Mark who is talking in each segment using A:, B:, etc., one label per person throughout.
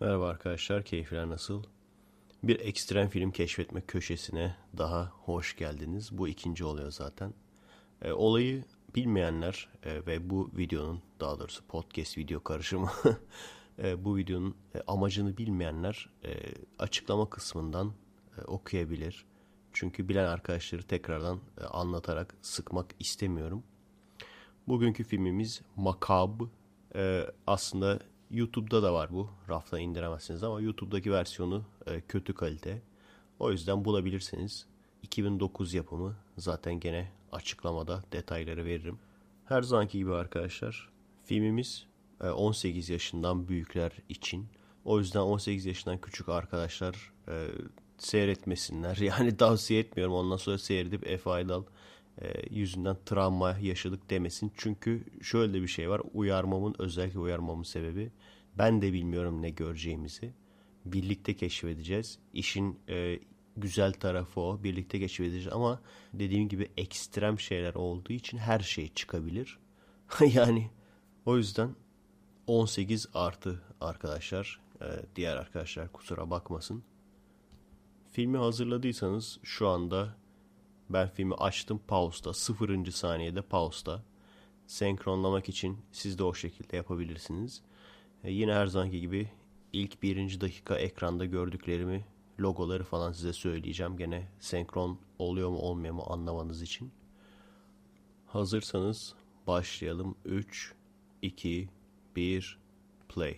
A: Merhaba arkadaşlar, keyifler nasıl? Bir ekstrem film keşfetme köşesine daha hoş geldiniz. Bu ikinci oluyor zaten. E, olayı bilmeyenler e, ve bu videonun daha doğrusu podcast video karışımı e, bu videonun e, amacını bilmeyenler e, açıklama kısmından e, okuyabilir. Çünkü bilen arkadaşları tekrardan e, anlatarak sıkmak istemiyorum. Bugünkü filmimiz Makab. E, aslında YouTube'da da var bu. Raftan indiremezsiniz ama YouTube'daki versiyonu e, kötü kalite. O yüzden bulabilirsiniz. 2009 yapımı. Zaten gene açıklamada detayları veririm. Her zamanki gibi arkadaşlar filmimiz e, 18 yaşından büyükler için. O yüzden 18 yaşından küçük arkadaşlar e, seyretmesinler. Yani tavsiye etmiyorum. Ondan sonra seyredip Efe e, yüzünden travma yaşadık demesin. Çünkü şöyle bir şey var. Uyarmamın özellikle uyarmamın sebebi ben de bilmiyorum ne göreceğimizi. Birlikte keşfedeceğiz. İşin e, güzel tarafı o. Birlikte keşfedeceğiz ama dediğim gibi ekstrem şeyler olduğu için her şey çıkabilir. yani o yüzden 18 artı arkadaşlar. E, diğer arkadaşlar kusura bakmasın. Filmi hazırladıysanız şu anda ben filmi açtım pause'da. Sıfırıncı saniyede pause'da. Senkronlamak için siz de o şekilde yapabilirsiniz. E, yine her zamanki gibi ilk birinci dakika ekranda gördüklerimi logoları falan size söyleyeceğim. Gene senkron oluyor mu olmuyor mu anlamanız için. Hazırsanız başlayalım. 3, 2, 1, play.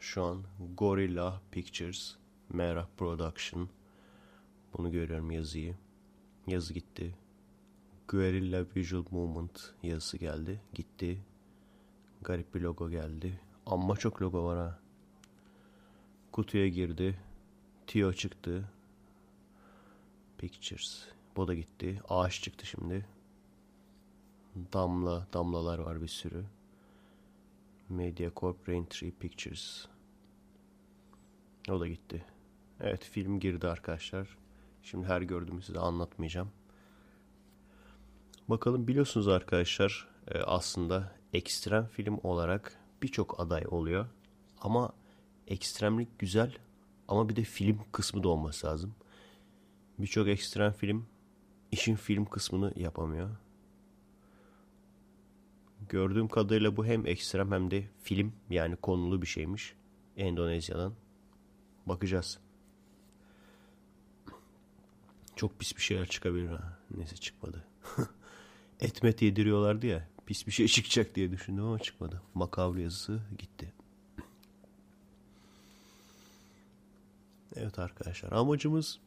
A: Şu an Gorilla Pictures, Merah Production. Bunu görüyorum yazıyı. Yazı gitti. Guerrilla Visual Movement yazısı geldi. Gitti. Garip bir logo geldi. Amma çok logo var ha. Kutuya girdi. Tio çıktı. Pictures. Bu da gitti. Ağaç çıktı şimdi. Damla, damlalar var bir sürü. MediaCorp Raintree Pictures. O da gitti. Evet film girdi arkadaşlar. Şimdi her gördüğümü size anlatmayacağım. Bakalım biliyorsunuz arkadaşlar e, aslında ekstrem film olarak birçok aday oluyor. Ama ekstremlik güzel ama bir de film kısmı da olması lazım. Birçok ekstrem film işin film kısmını yapamıyor. Gördüğüm kadarıyla bu hem ekstrem hem de film yani konulu bir şeymiş. Endonezya'dan. Bakacağız. Çok pis bir şeyler çıkabilir ha. Neyse çıkmadı. Etmet yediriyorlardı ya. Pis bir şey çıkacak diye düşündüm ama çıkmadı. Makavlı yazısı gitti. Evet arkadaşlar amacımız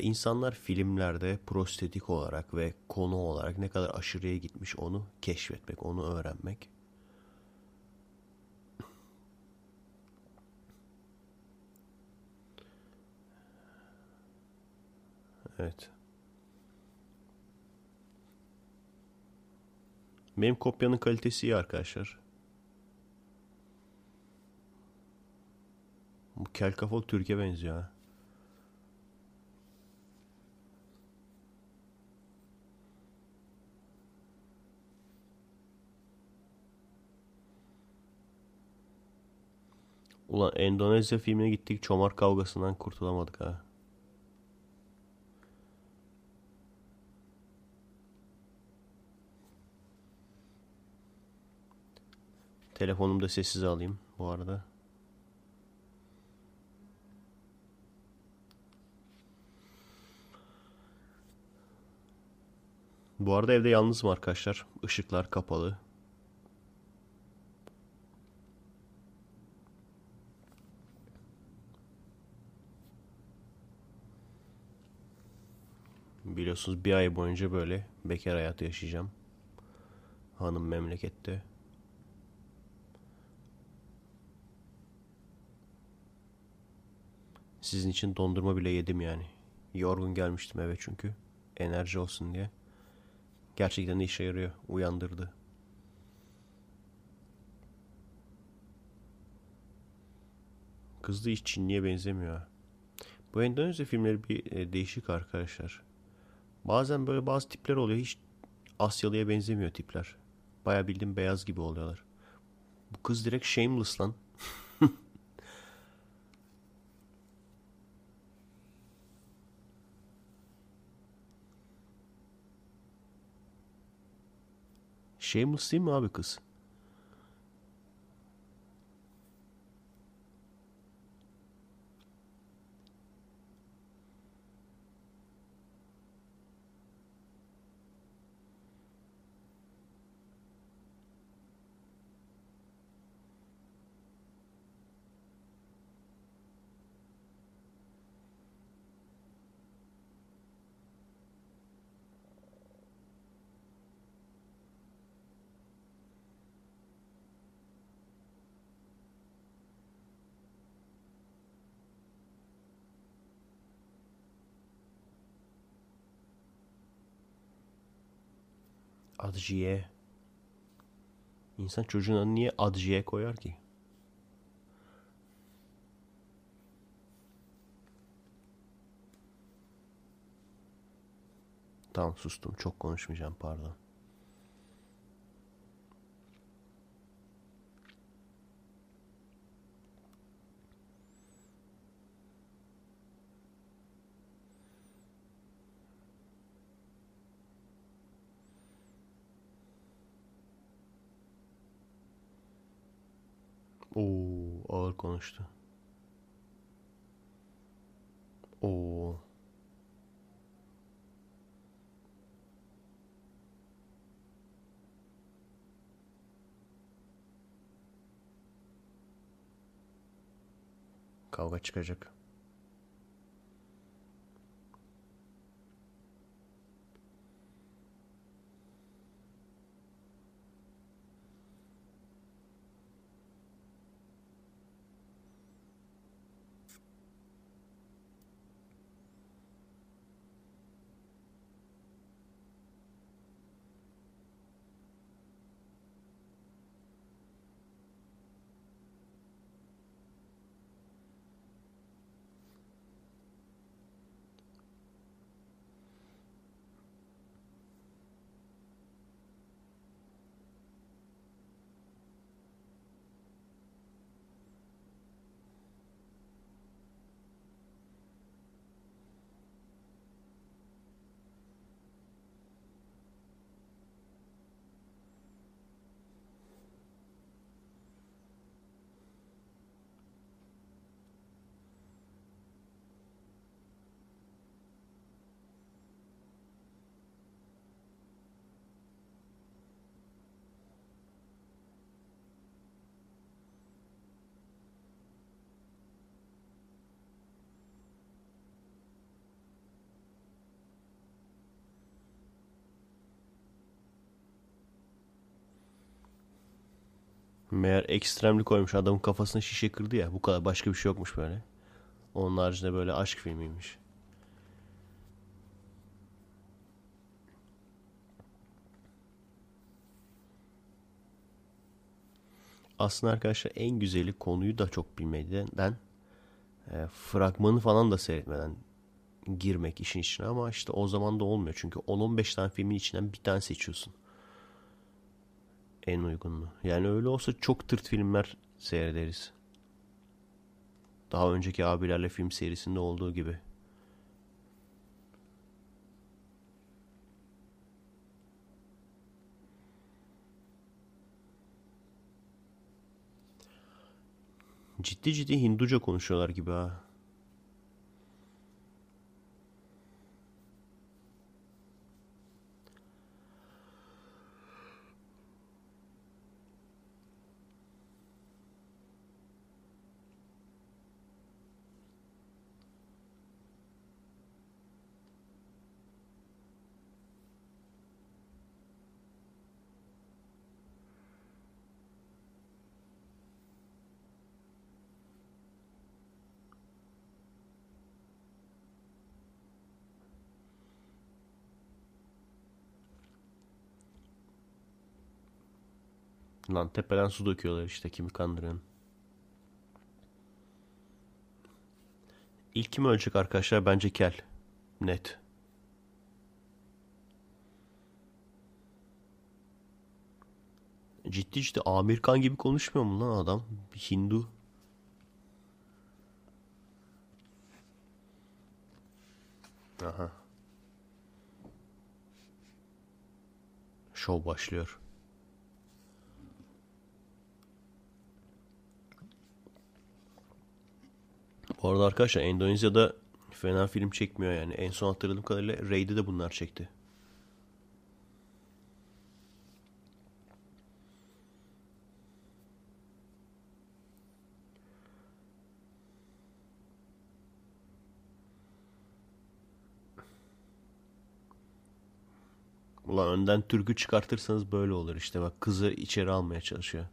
A: insanlar filmlerde prostetik olarak ve konu olarak ne kadar aşırıya gitmiş onu keşfetmek, onu öğrenmek. Evet. Benim kopyanın kalitesi iyi arkadaşlar. Bu kel kafalı Türkiye benziyor ha. Ulan Endonezya filmine gittik çomar kavgasından kurtulamadık ha. Telefonumu da sessize alayım bu arada. Bu arada evde yalnızım arkadaşlar. Işıklar kapalı. Biliyorsunuz bir ay boyunca böyle bekar hayatı yaşayacağım. Hanım memlekette. Sizin için dondurma bile yedim yani. Yorgun gelmiştim eve çünkü. Enerji olsun diye. Gerçekten de işe yarıyor. Uyandırdı. Kız da hiç Çinli'ye benzemiyor. Bu Endonezya filmleri bir e, değişik arkadaşlar. Bazen böyle bazı tipler oluyor. Hiç Asyalı'ya benzemiyor tipler. Baya bildiğim beyaz gibi oluyorlar. Bu kız direkt shameless lan. Shameless değil Adjiye. İnsan çocuğun niye Adjiye koyar ki? Tamam sustum. Çok konuşmayacağım pardon. Oo, ağır konuştu. Oo. Kavga çıkacak. Meğer ekstremli koymuş adamın kafasına şişe kırdı ya. Bu kadar başka bir şey yokmuş böyle. Onun haricinde böyle aşk filmiymiş. Aslında arkadaşlar en güzeli konuyu da çok bilmeden e, fragmanı falan da seyretmeden girmek işin içine ama işte o zaman da olmuyor. Çünkü 10-15 tane filmin içinden bir tane seçiyorsun. En uygunlu. Yani öyle olsa çok tırt filmler seyrederiz. Daha önceki abilerle film serisinde olduğu gibi. Ciddi ciddi Hinduca konuşuyorlar gibi ha. Lan tepeden su döküyorlar işte kimi kandırın. İlk kim ölecek arkadaşlar? Bence Kel. Net. Ciddi ciddi Amir Khan gibi konuşmuyor mu lan adam? Hindu. Aha. Şov başlıyor. Bu arada arkadaşlar Endonezya'da fena film çekmiyor yani. En son hatırladığım kadarıyla Raid'i de bunlar çekti. Ulan önden türkü çıkartırsanız böyle olur işte bak kızı içeri almaya çalışıyor.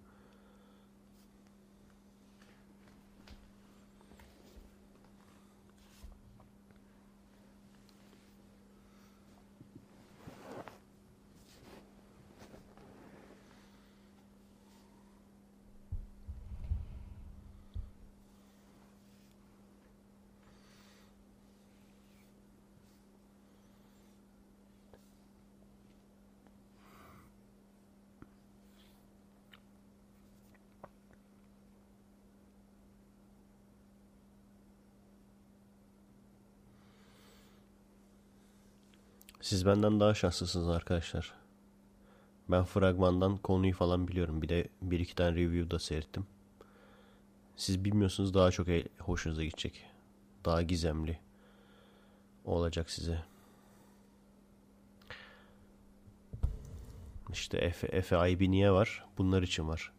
A: Siz benden daha şanslısınız arkadaşlar. Ben fragmandan konuyu falan biliyorum. Bir de bir iki tane review da seyrettim. Siz bilmiyorsunuz daha çok e- hoşunuza gidecek. Daha gizemli olacak size. İşte Efe, Efe ayıbı niye var? Bunlar için var.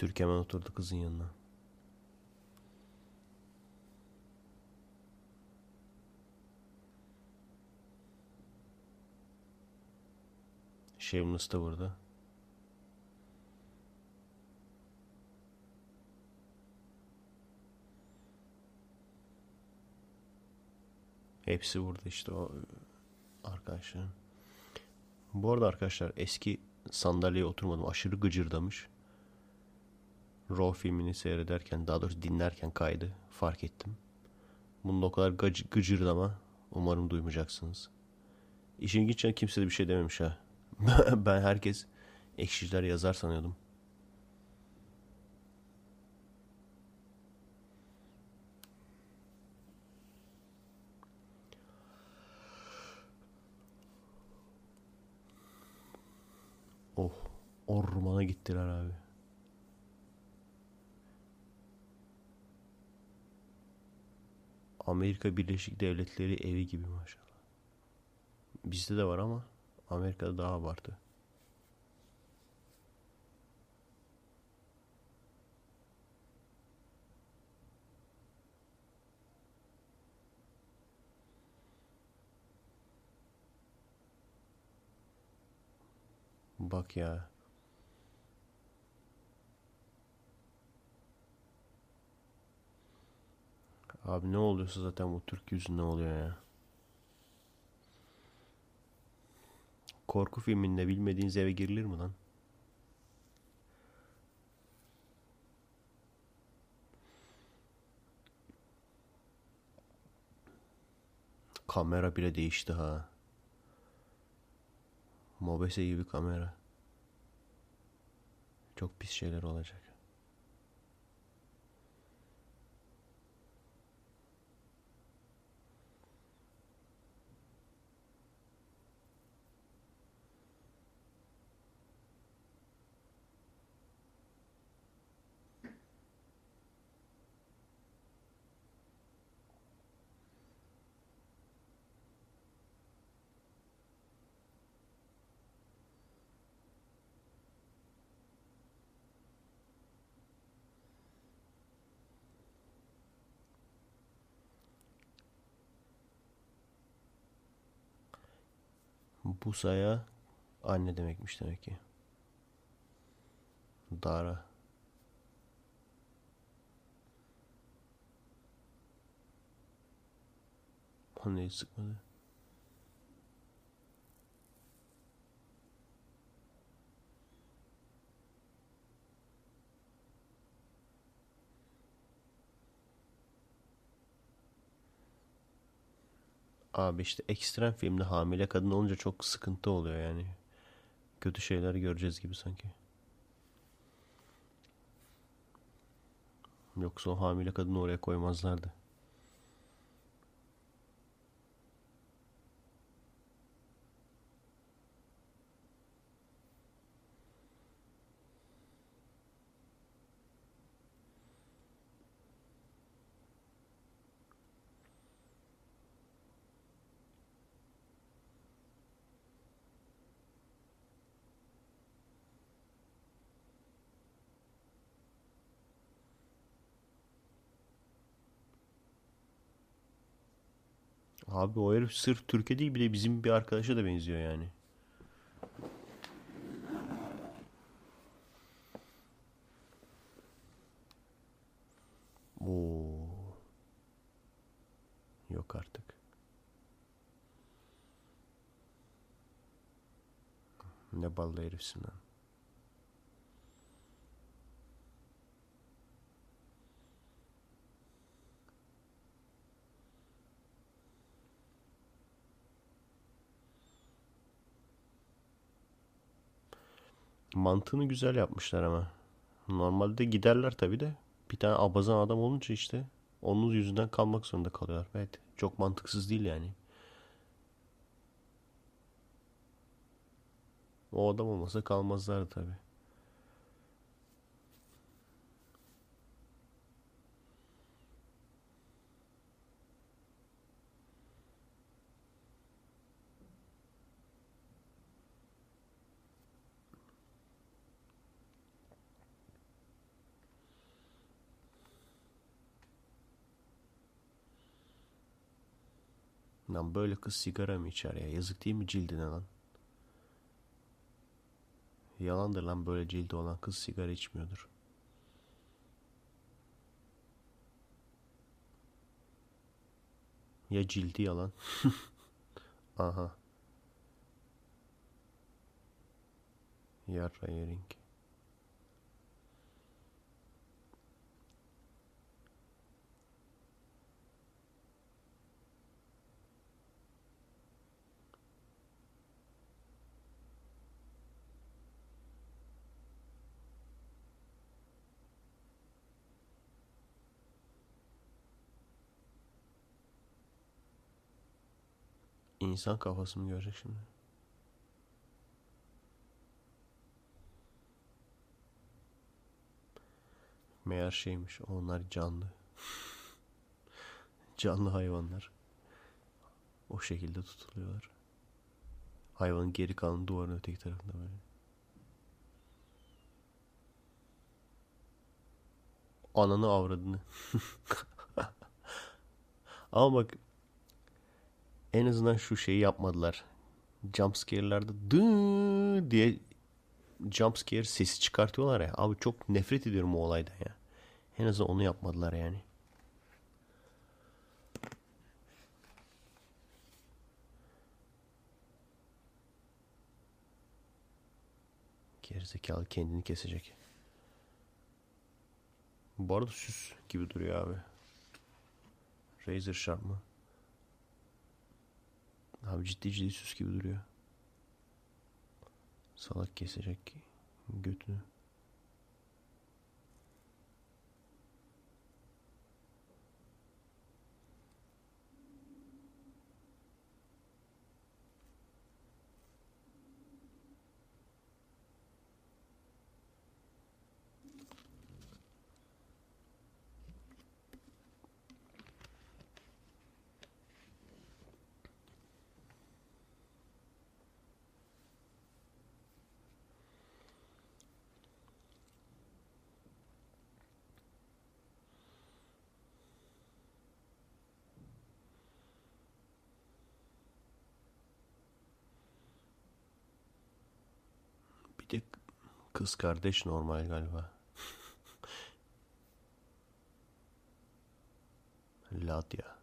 A: Türk hemen oturdu kızın yanına. Shameless da burada. Hepsi burada işte o arkadaşlar. Bu arada arkadaşlar eski sandalyeye oturmadım. Aşırı gıcırdamış. Raw filmini seyrederken daha doğrusu dinlerken kaydı fark ettim. Bunun o kadar gıc gıcırdama umarım duymayacaksınız. İşin ilginç kimse de bir şey dememiş ha. ben herkes ekşiler yazar sanıyordum. Oh, ormana gittiler abi. Amerika Birleşik Devletleri evi gibi maşallah. Bizde de var ama Amerika'da daha abartı. Bak ya. Abi ne oluyorsa zaten bu Türk yüzünden oluyor ya. Korku filminde bilmediğiniz eve girilir mi lan? Kamera bile değişti ha. Mobese gibi kamera. Çok pis şeyler olacak. Busa'ya anne demekmiş demek ki. Dara. Anneyi sıkmadı. Abi işte ekstrem filmde hamile kadın olunca çok sıkıntı oluyor yani. Kötü şeyler göreceğiz gibi sanki. Yoksa o hamile kadını oraya koymazlardı. Abi o herif sırf Türkiye değil bir de bizim bir arkadaşa da benziyor yani. Oo, yok artık. Ne ballı herifsin lan. Mantığını güzel yapmışlar ama. Normalde giderler tabii de. Bir tane abazan adam olunca işte onun yüzünden kalmak zorunda kalıyorlar. Evet. Çok mantıksız değil yani. O adam olmasa kalmazlardı tabii. Lan böyle kız sigara mı içer ya? Yazık değil mi cildine lan? Yalandır lan böyle cildi olan kız sigara içmiyordur. Ya cildi yalan. Aha. Yarra yering. İnsan kafası mı görecek şimdi? Meğer şeymiş onlar canlı. Canlı hayvanlar. O şekilde tutuluyorlar. Hayvanın geri kalan duvarın öteki tarafında böyle. Ananı avradını. Ama bak en azından şu şeyi yapmadılar. Jumpscare'larda dı diye jumpscare sesi çıkartıyorlar ya. Abi çok nefret ediyorum o olaydan ya. En azından onu yapmadılar yani. Gerizekalı kendini kesecek. Bu arada süs gibi duruyor abi. Razer Sharp mı? Abi ciddi ciddi süs gibi duruyor. Salak kesecek götünü. Bir de kız kardeş normal galiba. Latya.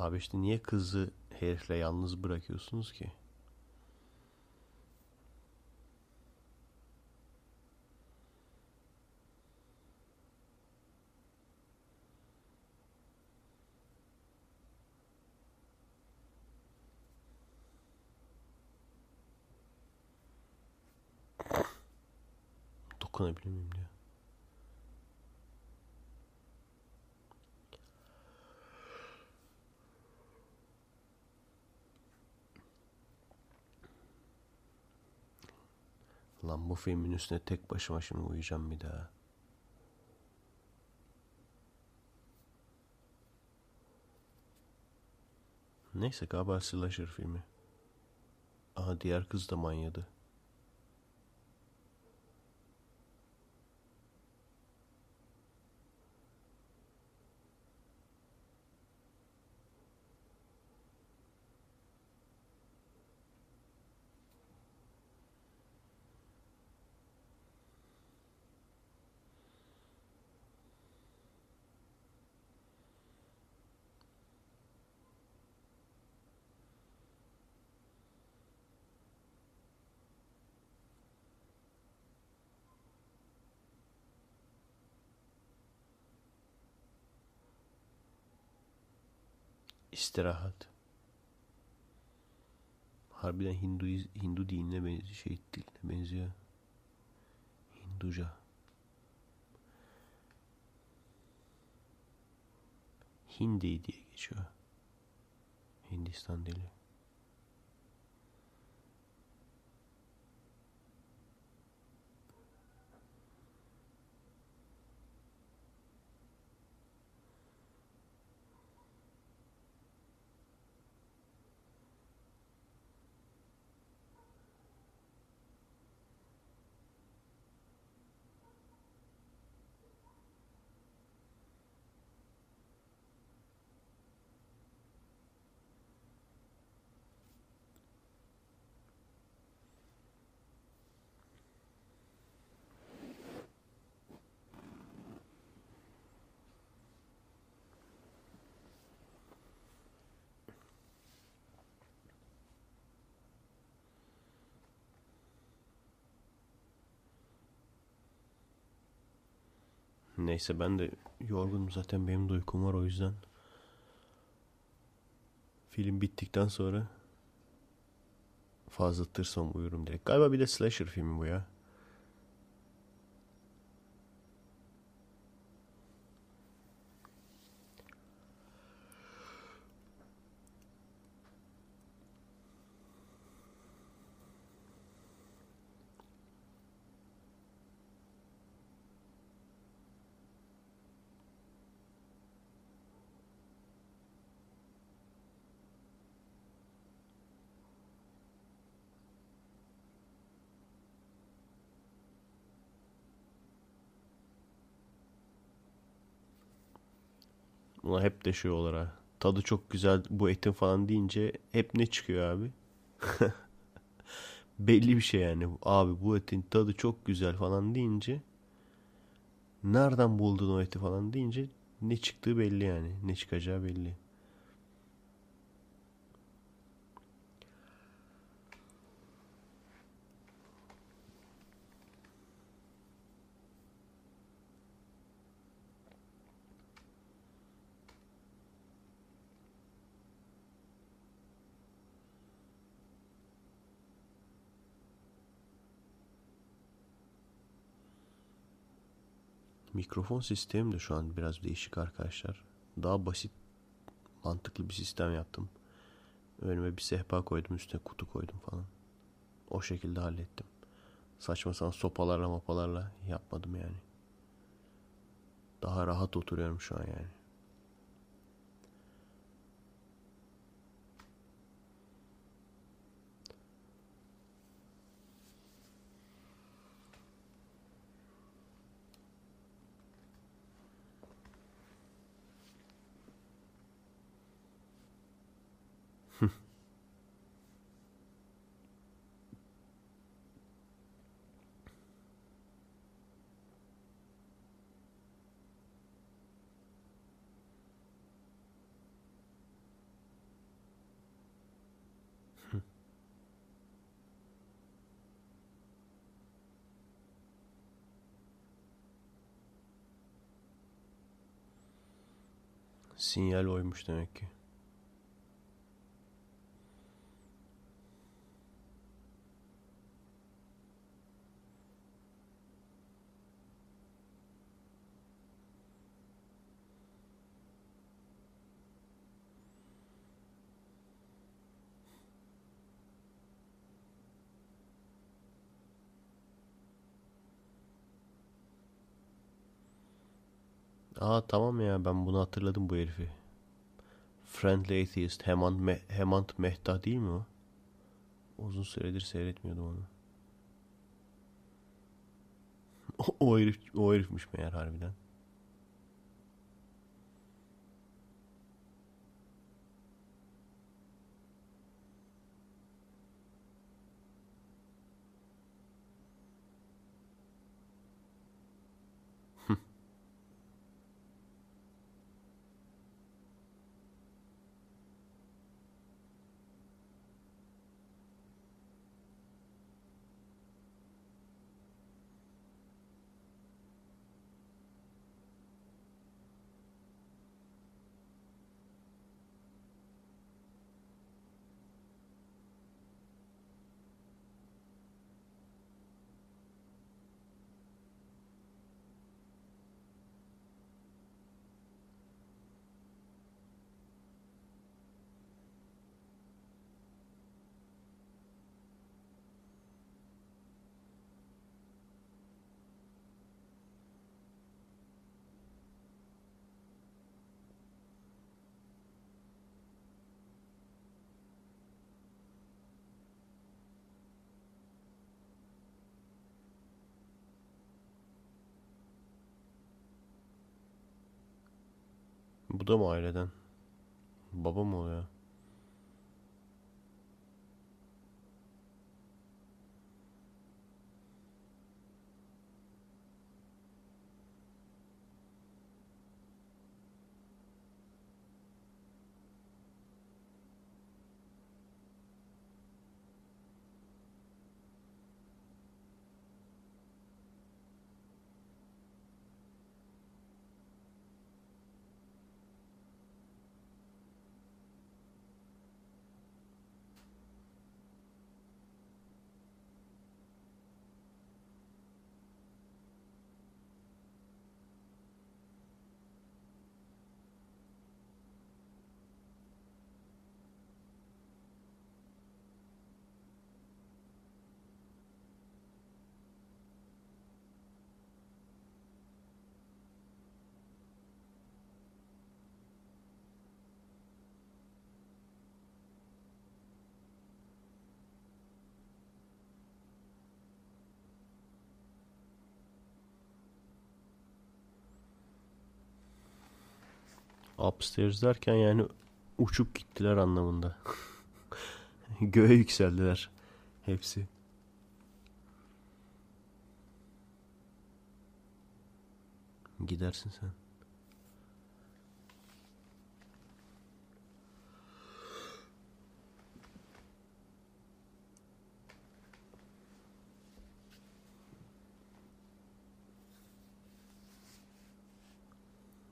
A: Abi işte niye kızı herifle yalnız bırakıyorsunuz ki? Dokunabilir miyim diyor. Lan bu filmin üstüne tek başıma şimdi uyuyacağım bir daha. Neyse galiba slasher filmi. Aha diğer kız da manyadı. İstirahat. Harbiden Hindu, Hindu dinine benziyor, şey diline benziyor. Hinduca. Hindi diye geçiyor. Hindistan dili. Neyse ben de yorgunum zaten benim de uykum var o yüzden. Film bittikten sonra fazla tırsam uyurum direkt. Galiba bir de slasher filmi bu ya. Hep de şey olur ha. Tadı çok güzel bu etin falan deyince hep ne çıkıyor abi? Belli bir şey yani. Abi bu etin tadı çok güzel falan deyince nereden buldun o eti falan deyince ne çıktığı belli yani. Ne çıkacağı belli. Mikrofon sistemi de şu an biraz değişik arkadaşlar. Daha basit, mantıklı bir sistem yaptım. Önüme bir sehpa koydum, üstüne kutu koydum falan. O şekilde hallettim. Saçma sapan sopalarla mapalarla yapmadım yani. Daha rahat oturuyorum şu an yani. Sinyal oymuş demek ki. Aa tamam ya ben bunu hatırladım bu herifi. Friendly Atheist Hemant, Me Hemant Mehta değil mi o? Uzun süredir seyretmiyordum onu. O, herif o herifmiş meğer harbiden. Bu da mı aileden? Baba mı o Upstairs derken yani uçup gittiler anlamında. Göğe yükseldiler hepsi. Gidersin sen.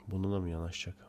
A: Bununla mı yanaşacak?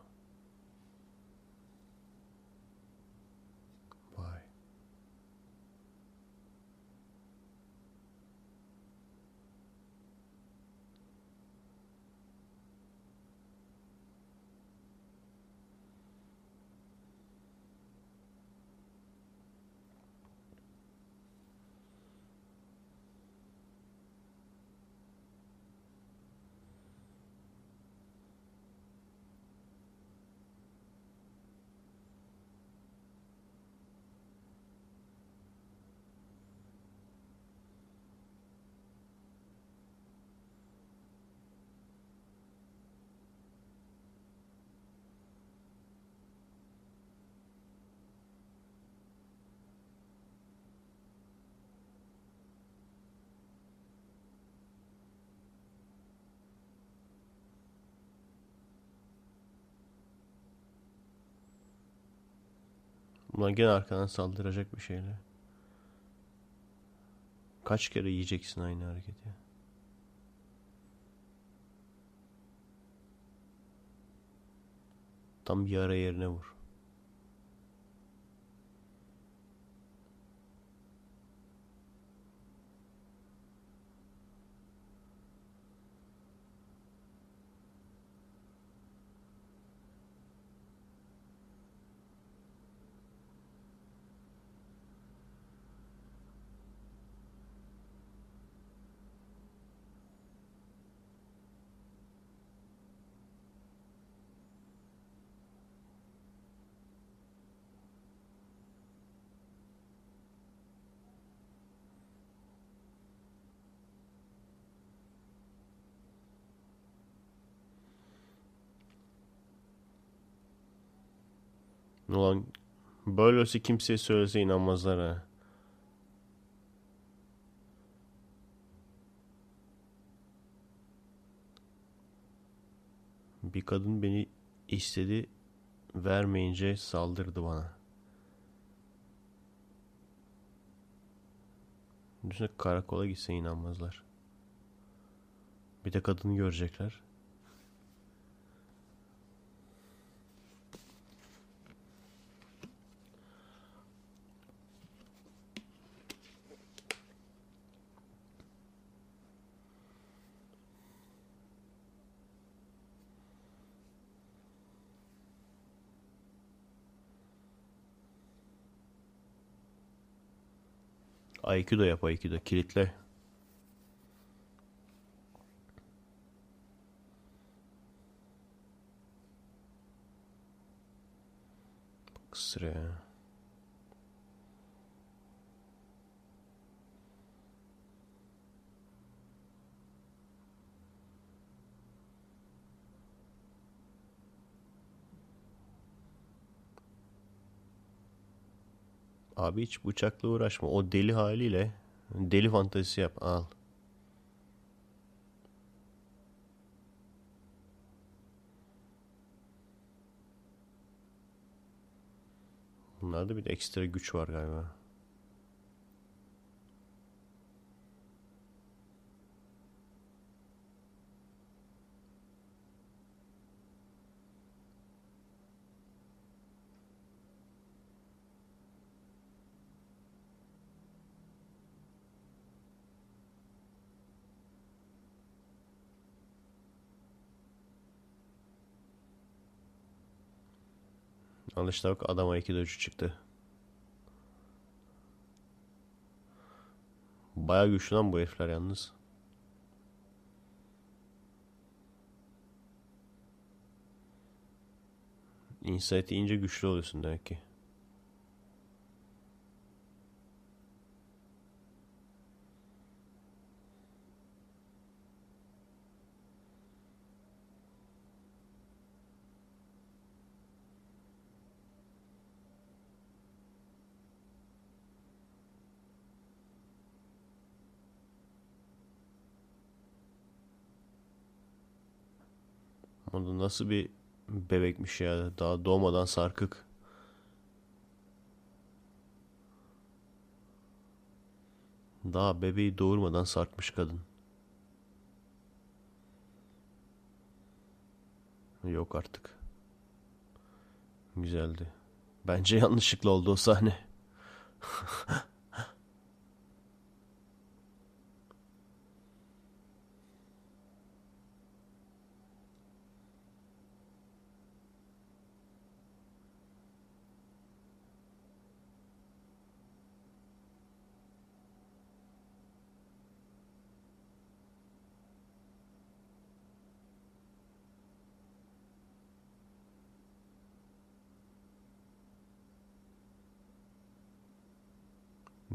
A: Bunlar gene arkadan saldıracak bir şeyler. Kaç kere yiyeceksin aynı hareketi? Tam bir ara yerine vur. Ulan böylesi kimseye söylese inanmazlar ha. Bir kadın beni istedi, vermeyince saldırdı bana. Düşünsene karakola gitse inanmazlar. Bir de kadını görecekler. Aikido yap Aikido. Kilitle. Bak sıraya. Abi hiç bıçakla uğraşma. O deli haliyle deli fantezisi yap. Al. Bunlarda bir de ekstra güç var galiba. Al işte bak adama iki dövücü çıktı. Baya güçlü lan bu herifler yalnız. Insight ince güçlü oluyorsun demek ki. Nasıl bir bebekmiş ya. Daha doğmadan sarkık. Daha bebeği doğurmadan sarkmış kadın. Yok artık. Güzeldi. Bence yanlışlıkla oldu o sahne.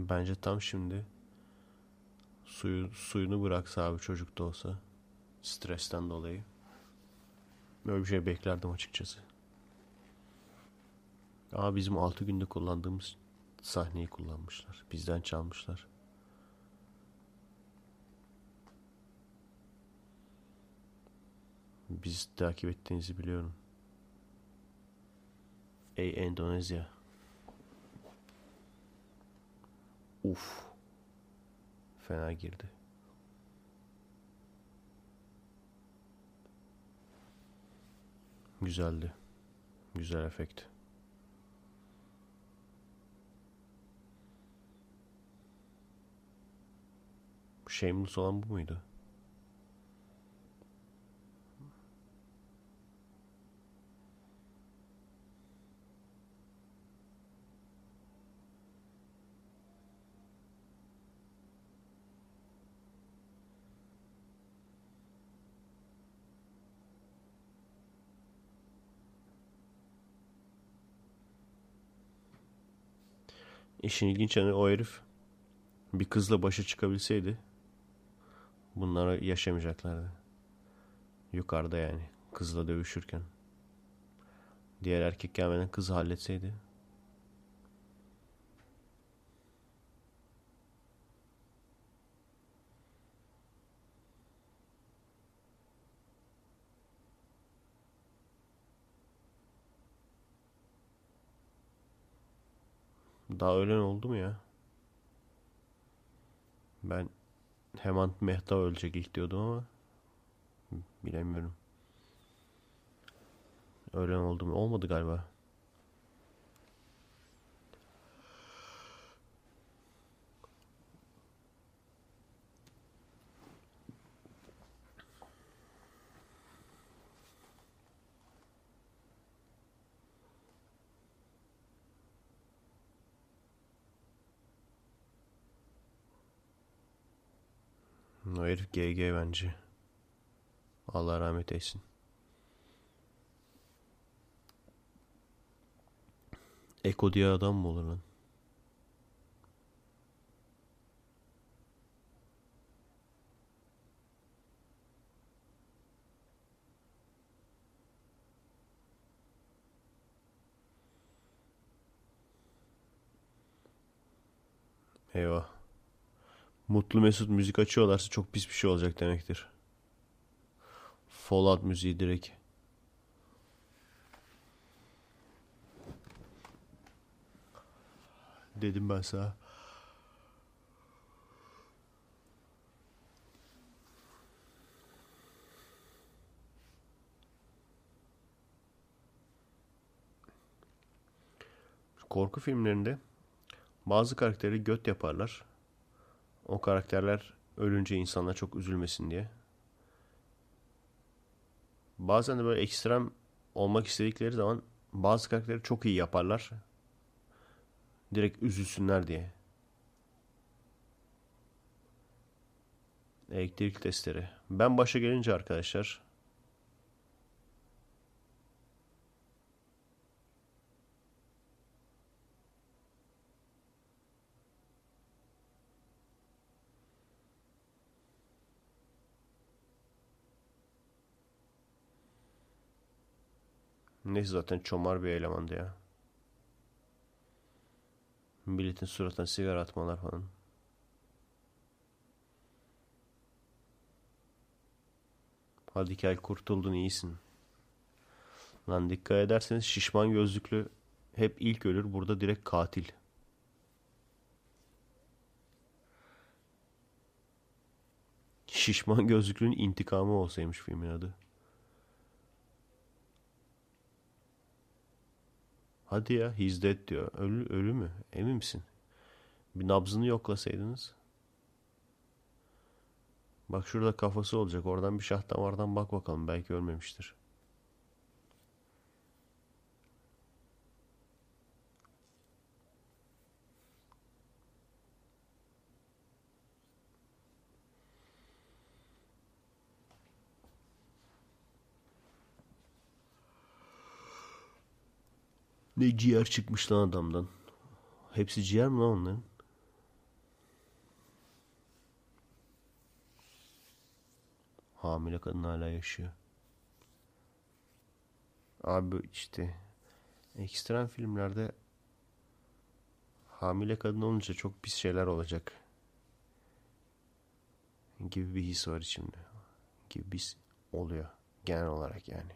A: Bence tam şimdi suyu, suyunu bıraksa abi çocuk da olsa stresten dolayı. Böyle bir şey beklerdim açıkçası. Ama bizim 6 günde kullandığımız sahneyi kullanmışlar. Bizden çalmışlar. Biz takip ettiğinizi biliyorum. Ey Endonezya. Uf. Fena girdi. Güzeldi. Güzel efekt. Shameless olan bu muydu? İşin ilginç yanı o herif bir kızla başa çıkabilseydi bunlara yaşamayacaklardı. Yukarıda yani kızla dövüşürken. Diğer erkek gelmeden kızı halletseydi. Daha ölen oldu mu ya? Ben Hemant Mehta ölecek ilk diyordum ama bilemiyorum. Ölen oldu mu? Olmadı galiba. O herif GG bence. Allah rahmet eylesin. Eko diye adam mı olur lan? Eyvah. Mutlu Mesut müzik açıyorlarsa çok pis bir şey olacak demektir. Fallout müziği direkt. Dedim ben sana. Korku filmlerinde bazı karakteri göt yaparlar. O karakterler ölünce insanlar çok üzülmesin diye. Bazen de böyle ekstrem olmak istedikleri zaman bazı karakteri çok iyi yaparlar. Direkt üzülsünler diye. Elektrik testleri. Ben başa gelince arkadaşlar Neyse zaten çomar bir elemandı ya. Milletin suratına sigara atmalar falan. Hadi gel kurtuldun iyisin. Lan dikkat ederseniz şişman gözlüklü hep ilk ölür. Burada direkt katil. Şişman gözlüklünün intikamı olsaymış filmin adı. Hadi ya he's dead diyor. Ölü, ölü mü? Emin misin? Bir nabzını yoklasaydınız. Bak şurada kafası olacak. Oradan bir şah damardan bak bakalım. Belki ölmemiştir. Ne ciğer çıkmış lan adamdan. Hepsi ciğer mi lan onların? Hamile kadın hala yaşıyor. Abi işte ekstrem filmlerde hamile kadın olunca çok pis şeyler olacak. Gibi bir his var içimde. Gibi bir oluyor genel olarak yani.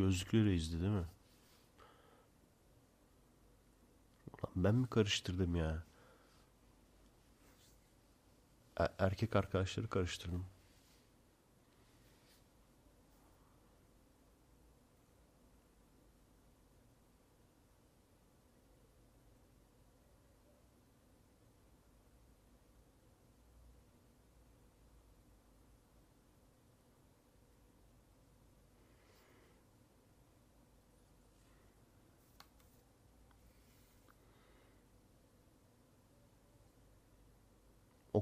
A: Gözlüklü reisdi değil mi? Ulan ben mi karıştırdım ya? E- erkek arkadaşları karıştırdım.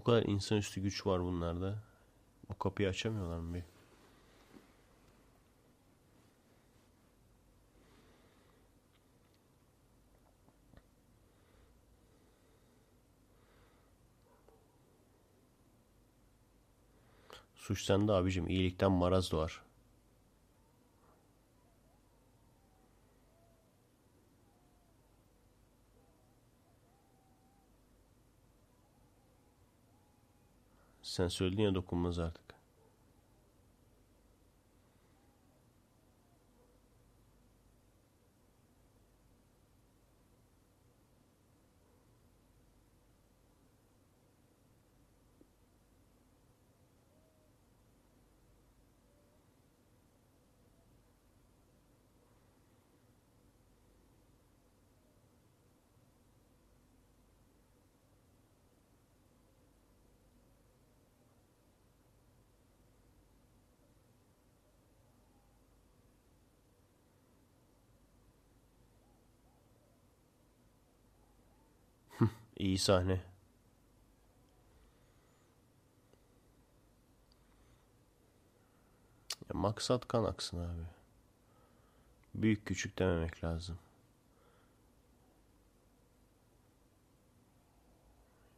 A: Kadar insanüstü güç var bunlarda. Bu kapıyı açamıyorlar mı bir? Suç sende abicim. İyilikten maraz doğar. Sen söyledin ya dokunmaz artık. İyi sahne. Ya maksat kan aksın abi. Büyük küçük dememek lazım.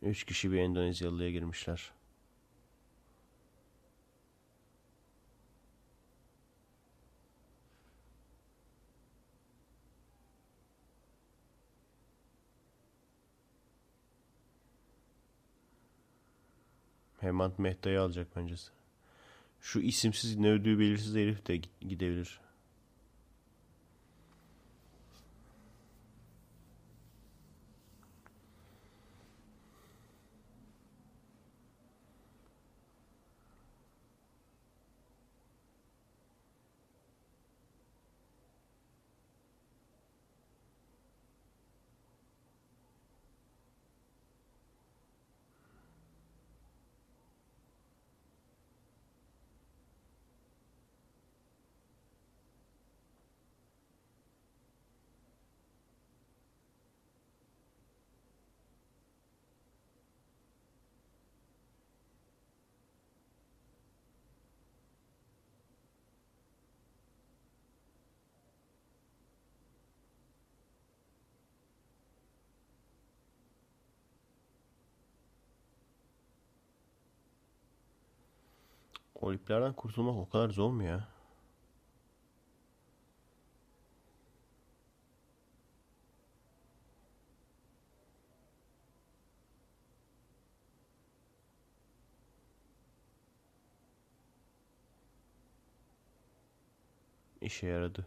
A: Üç kişi bir Endonezyalıya girmişler. Hemant Mehta'yı alacak bence. Şu isimsiz ne ödüğü belirsiz herif de gidebilir. O kurtulmak o kadar zor mu ya? İşe yaradı.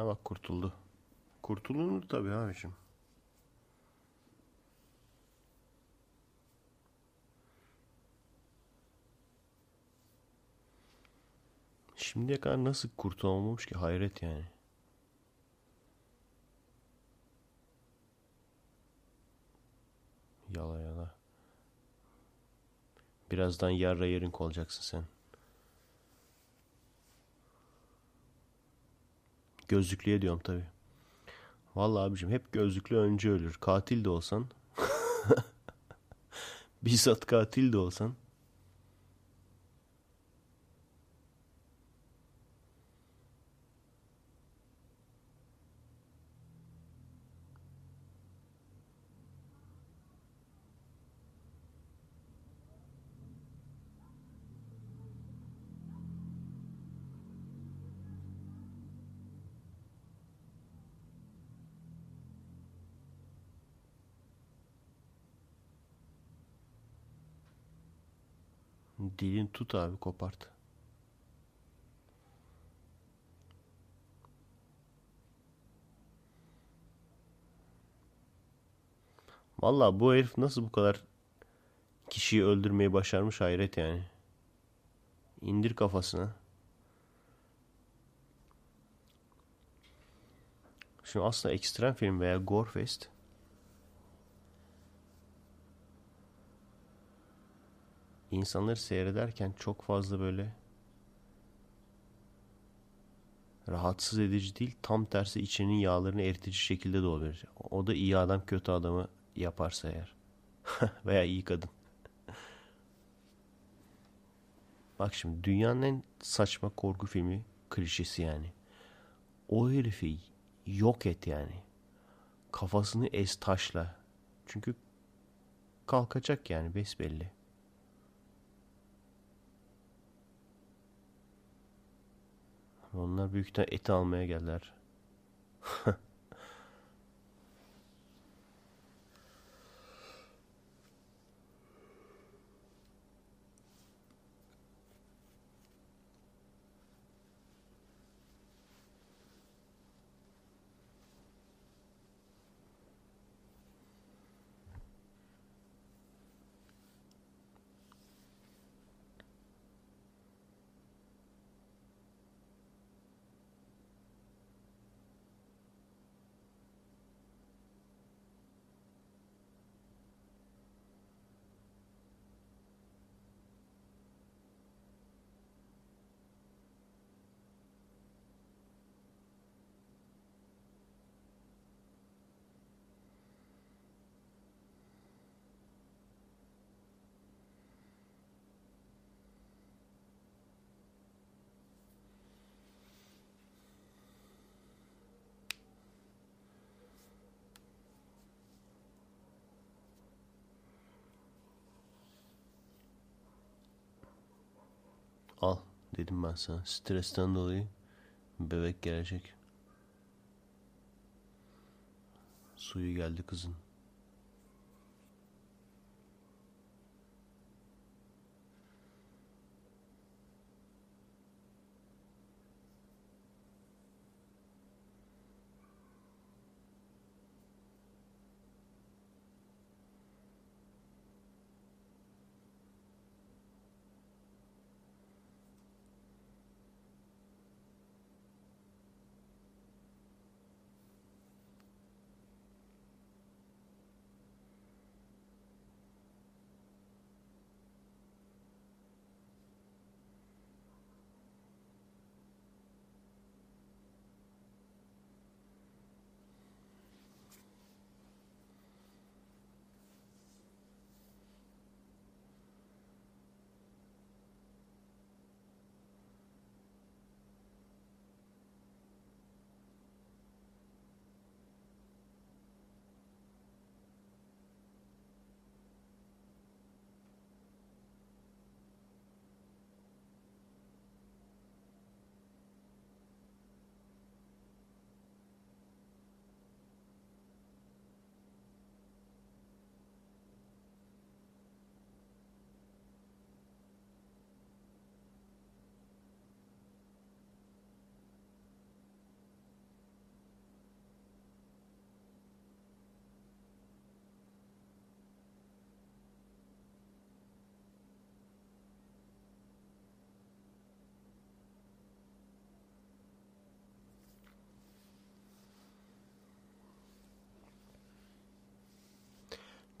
A: Ha bak kurtuldu. Kurtulunur tabii abiciğim. Şimdiye kadar nasıl kurtulamamış ki hayret yani. Yala yala. Birazdan yarra yerin olacaksın sen. Gözlüklüye diyorum tabi. Vallahi abicim hep gözlüklü önce ölür. Katil de olsan. Bizzat katil de olsan. Dilini tut abi kopart. Valla bu herif nasıl bu kadar kişiyi öldürmeyi başarmış hayret yani. İndir kafasına. Şimdi aslında ekstrem film veya gore insanları seyrederken çok fazla böyle rahatsız edici değil tam tersi içinin yağlarını eritici şekilde de olabilir. O da iyi adam kötü adamı yaparsa eğer. Veya iyi kadın. Bak şimdi dünyanın en saçma korku filmi klişesi yani. O herifi yok et yani. Kafasını ez taşla. Çünkü kalkacak yani besbelli. Onlar büyük ihtimal eti almaya geldiler. Al dedim ben sana. Stresten dolayı bebek gelecek. Suyu geldi kızın.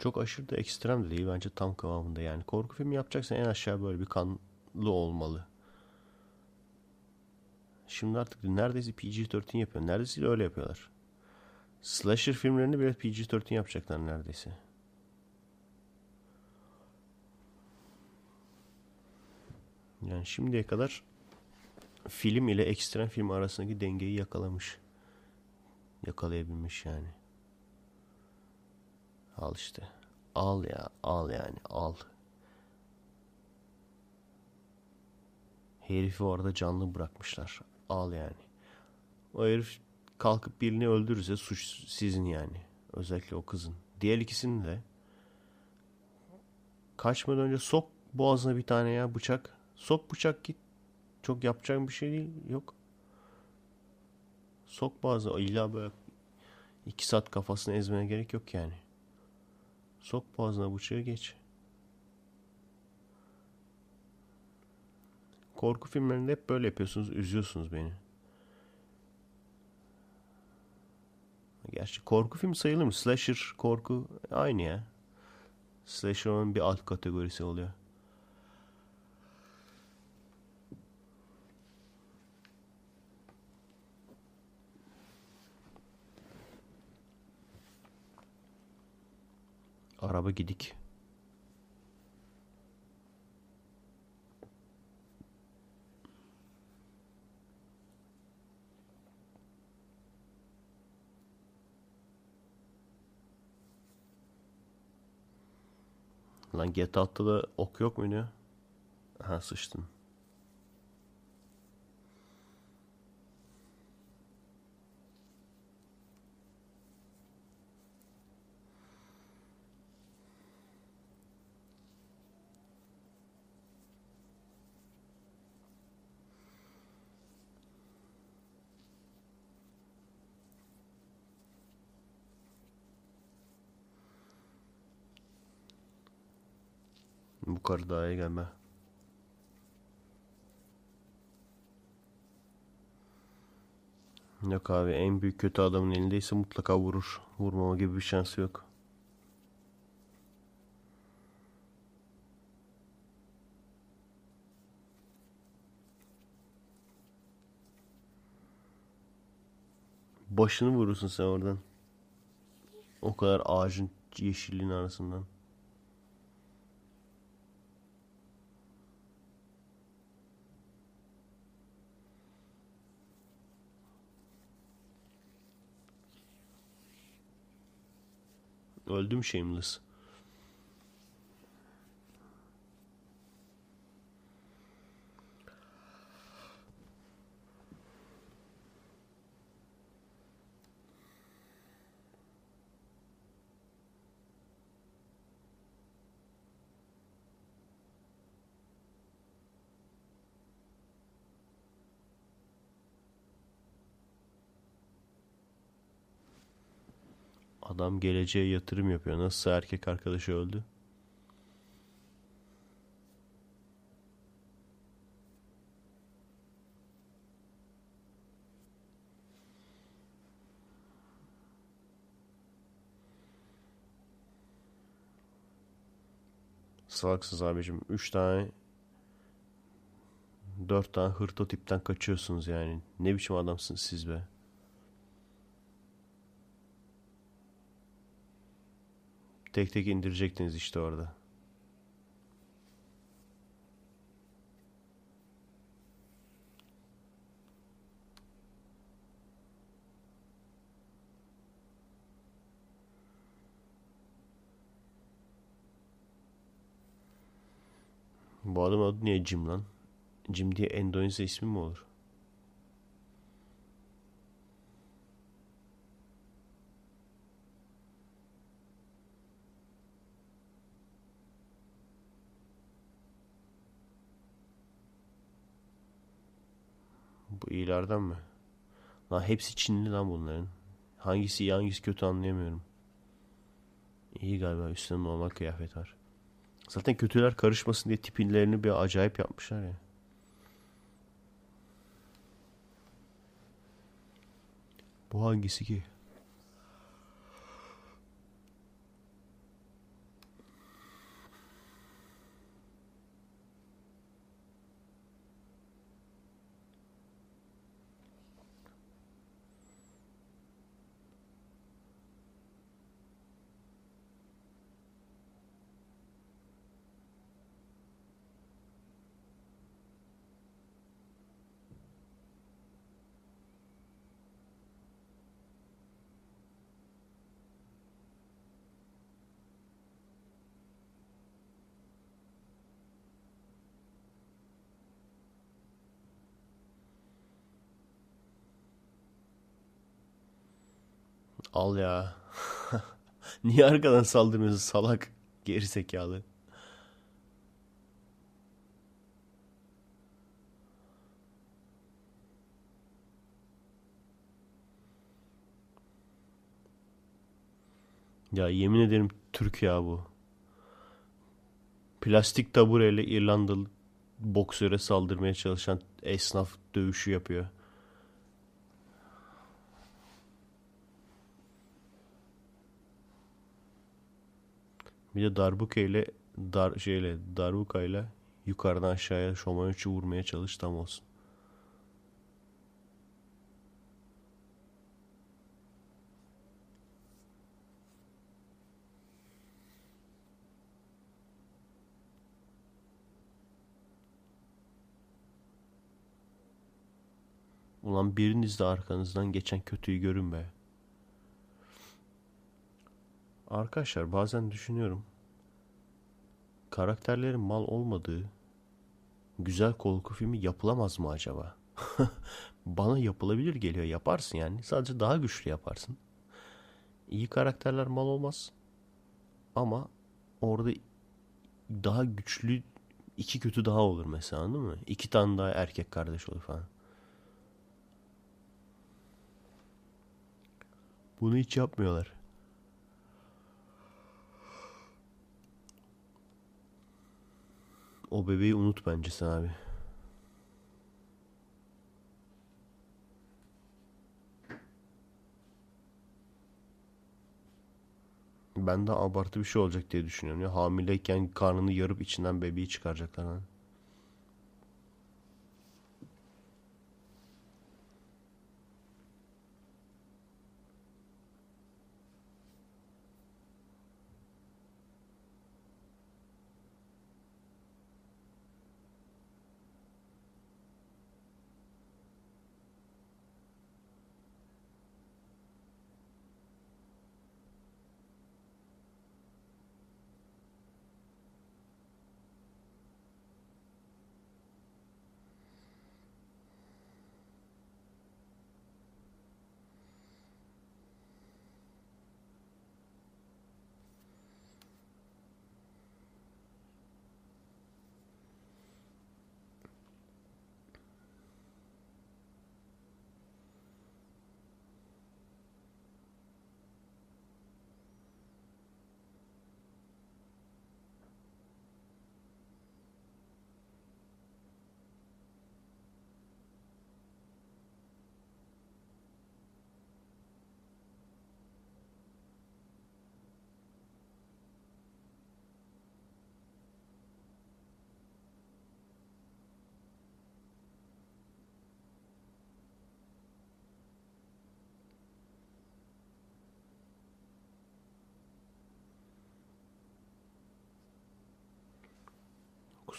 A: Çok aşırı da ekstrem de değil. Bence tam kıvamında yani. Korku filmi yapacaksan en aşağı böyle bir kanlı olmalı. Şimdi artık neredeyse PG-13 yapıyor. Neredeyse öyle yapıyorlar. Slasher filmlerini bile PG-13 yapacaklar neredeyse. Yani şimdiye kadar film ile ekstrem film arasındaki dengeyi yakalamış. Yakalayabilmiş yani. Al işte. Al ya, al yani, al. Herifi orada canlı bırakmışlar. Al yani. O herif kalkıp birini öldürürse suç sizin yani. Özellikle o kızın. Diğer ikisini de kaçmadan önce sok Boğazına bir tane ya bıçak. Sok bıçak git. Çok yapacağın bir şey değil. Yok. Sok boğazına. İlla böyle iki saat kafasını ezmene gerek yok yani. Sok boğazına bıçağı geç. Korku filmlerinde hep böyle yapıyorsunuz. Üzüyorsunuz beni. Gerçi korku film sayılır mı? Slasher, korku aynı ya. Slasher onun bir alt kategorisi oluyor. Araba gidik. Lan GTA 6'da da ok yok muydu ya? Ha Bu karı daha iyi gelme. Yok abi en büyük kötü adamın elindeyse mutlaka vurur. Vurmama gibi bir şansı yok. Başını vurursun sen oradan. O kadar ağacın yeşilliğin arasından. Öldüm Shameless. Adam geleceğe yatırım yapıyor. Nasıl erkek arkadaşı öldü? Salaksız abicim. Üç tane dört tane hırto tipten kaçıyorsunuz yani. Ne biçim adamsınız siz be? Tek tek indirecektiniz işte orada. Bu adam adı niye Jim lan? Jim diye Endonezya ismi mi olur? Bu iyilerden mi? Lan hepsi Çinli lan bunların. Hangisi iyi hangisi kötü anlayamıyorum. İyi galiba üstünde normal kıyafet var. Zaten kötüler karışmasın diye tipinlerini bir acayip yapmışlar ya. Bu hangisi ki? Al ya. Niye arkadan saldırmıyorsun salak? Geri zekalı. Ya yemin ederim Türk ya bu. Plastik tabureyle İrlandalı boksöre saldırmaya çalışan esnaf dövüşü yapıyor. Bir de darbuka ile dar şeyle darbuka ile yukarıdan aşağıya şomayöçü vurmaya çalış tam olsun. Ulan biriniz de arkanızdan geçen kötüyü görün be. Arkadaşlar bazen düşünüyorum. Karakterlerin mal olmadığı güzel korku filmi yapılamaz mı acaba? Bana yapılabilir geliyor. Yaparsın yani. Sadece daha güçlü yaparsın. İyi karakterler mal olmaz. Ama orada daha güçlü iki kötü daha olur mesela anladın mı? İki tane daha erkek kardeş olur falan. Bunu hiç yapmıyorlar. O bebeği unut bence sen abi. Ben de abartı bir şey olacak diye düşünüyorum. Ya hamileyken karnını yarıp içinden bebeği çıkaracaklar. Hani.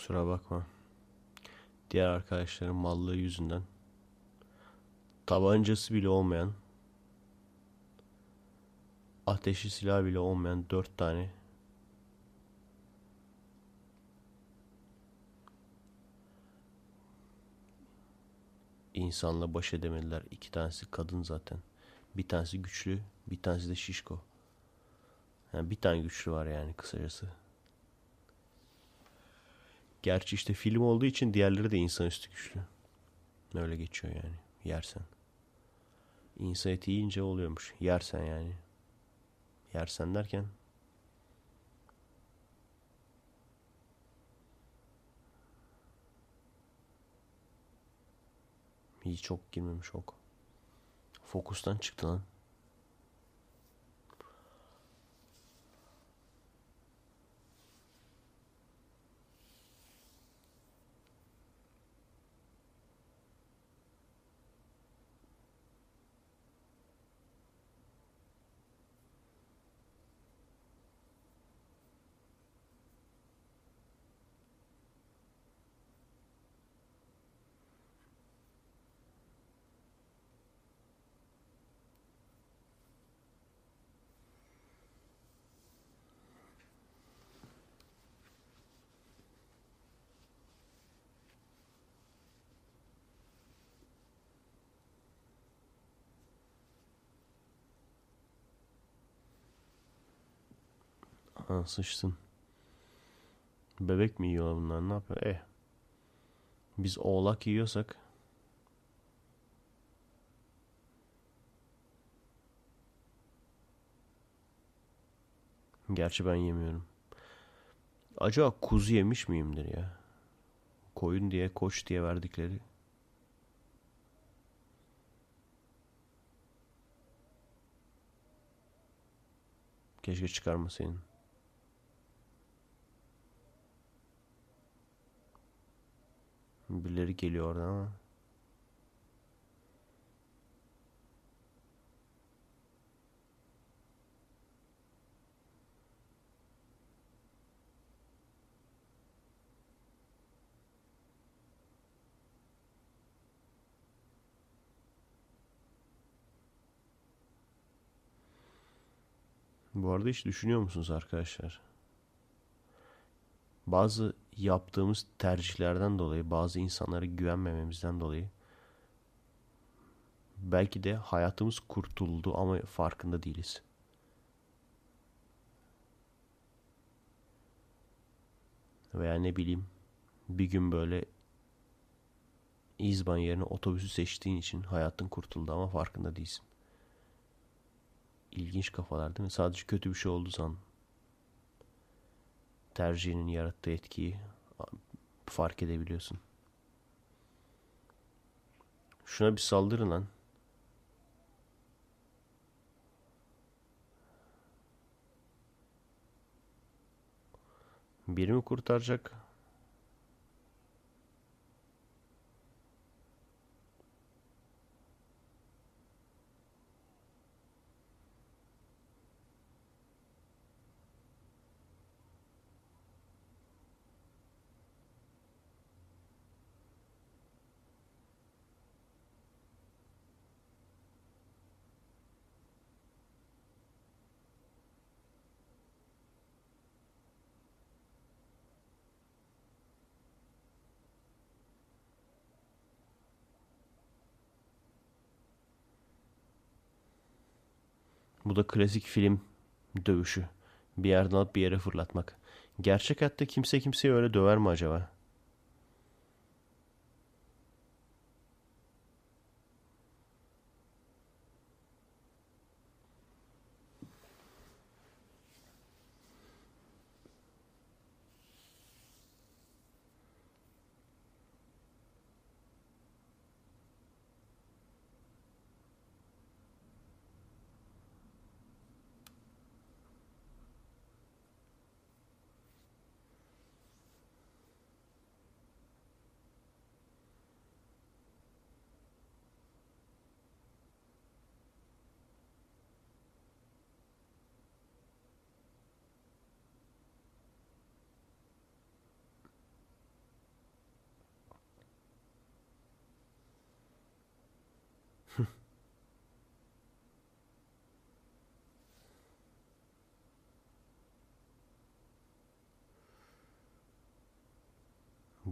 A: Kusura bakma. Diğer arkadaşların mallığı yüzünden tabancası bile olmayan ateşi silah bile olmayan dört tane insanla baş edemediler. İki tanesi kadın zaten. Bir tanesi güçlü, bir tanesi de şişko. Yani bir tane güçlü var yani kısacası. Gerçi işte film olduğu için diğerleri de insanüstü güçlü. Öyle geçiyor yani. Yersen. İnsan eti yiyince oluyormuş. Yersen yani. Yersen derken Hiç çok girmemiş ok. Fokustan çıktı lan. Ha sıçtın. Bebek mi yiyor bunlar ne yapıyor? Eh. Biz oğlak yiyorsak Gerçi ben yemiyorum. Acaba kuzu yemiş miyimdir ya? Koyun diye, koç diye verdikleri. Keşke çıkarmasaydın. Birileri geliyor oradan ama. Bu arada hiç düşünüyor musunuz arkadaşlar? Bazı yaptığımız tercihlerden dolayı, bazı insanlara güvenmememizden dolayı belki de hayatımız kurtuldu ama farkında değiliz. Veya ne bileyim bir gün böyle İzban yerine otobüsü seçtiğin için hayatın kurtuldu ama farkında değilsin. İlginç kafalar değil mi? Sadece kötü bir şey oldu san. Tercihinin yarattığı etkiyi fark edebiliyorsun. Şuna bir saldırın lan. Biri mi kurtaracak? Bu da klasik film dövüşü. Bir yerden alıp bir yere fırlatmak. Gerçek hayatta kimse kimseyi öyle döver mi acaba?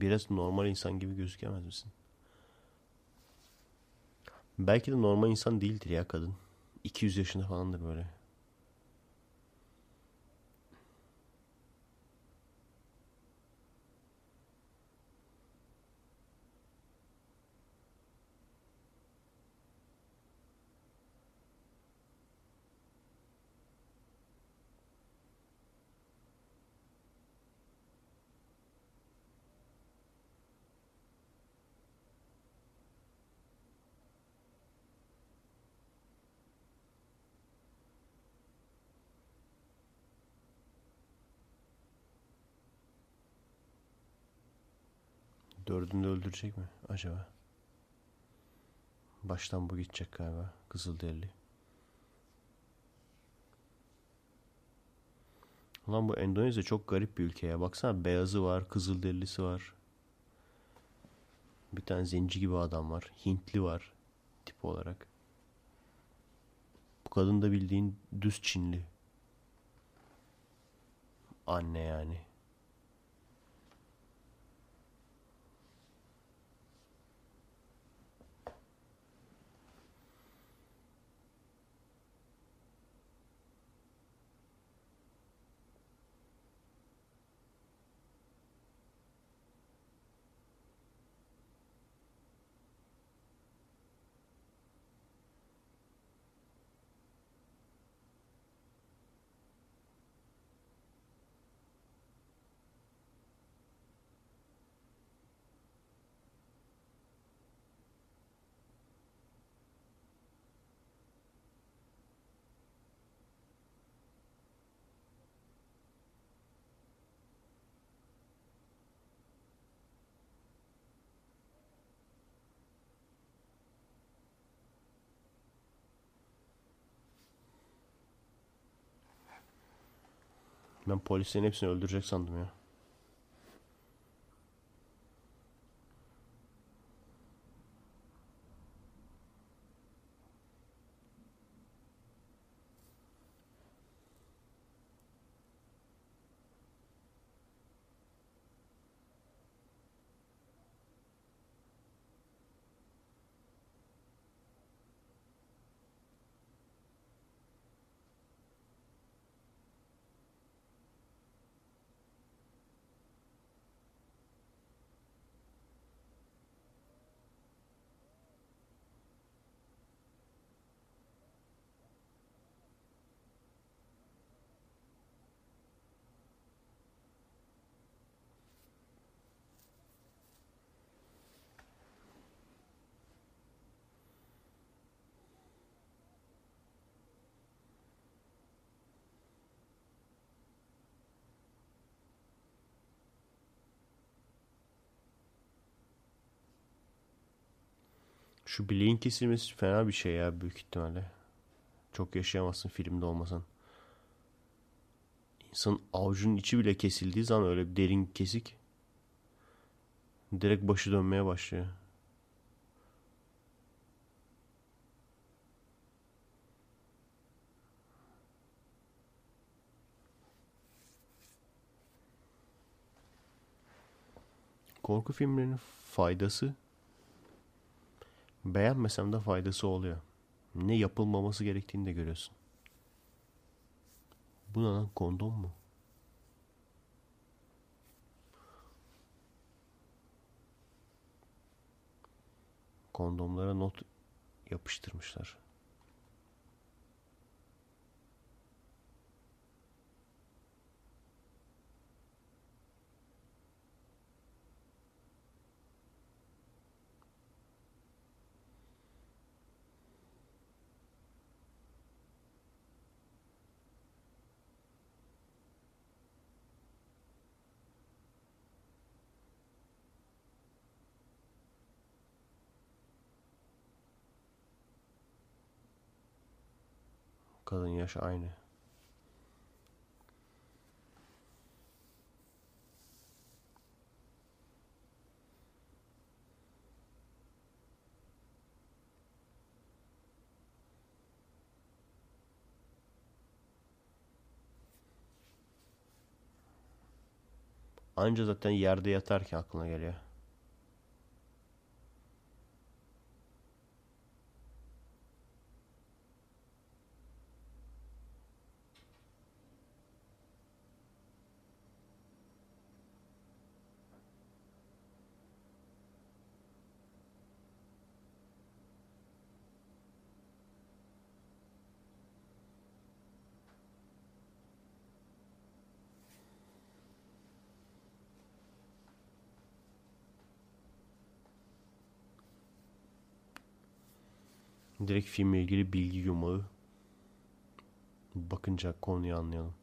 A: Biraz normal insan gibi gözükemez misin? Belki de normal insan değildir ya kadın. 200 yaşında falandır böyle. Dördünü de öldürecek mi acaba? Baştan bu gidecek galiba. Kızılderili. Lan bu Endonezya çok garip bir ülke ya. Baksana beyazı var, kızılderilisi var. Bir tane zenci gibi adam var. Hintli var tip olarak. Bu kadın da bildiğin düz Çinli. Anne yani. Ben polislerin hepsini öldürecek sandım ya. Şu bileğin kesilmesi fena bir şey ya büyük ihtimalle. Çok yaşayamazsın filmde olmasan. İnsanın avucunun içi bile kesildiği zaman öyle bir derin kesik. Direkt başı dönmeye başlıyor. Korku filmlerinin faydası beğenmesem de faydası oluyor. Ne yapılmaması gerektiğini de görüyorsun. Bu ne lan kondom mu? Kondomlara not yapıştırmışlar. Kadın yaş aynı. Anca zaten yerde yatarken aklına geliyor. Direkt filmle ilgili bilgi yumağı. Bakınca konuyu anlayalım.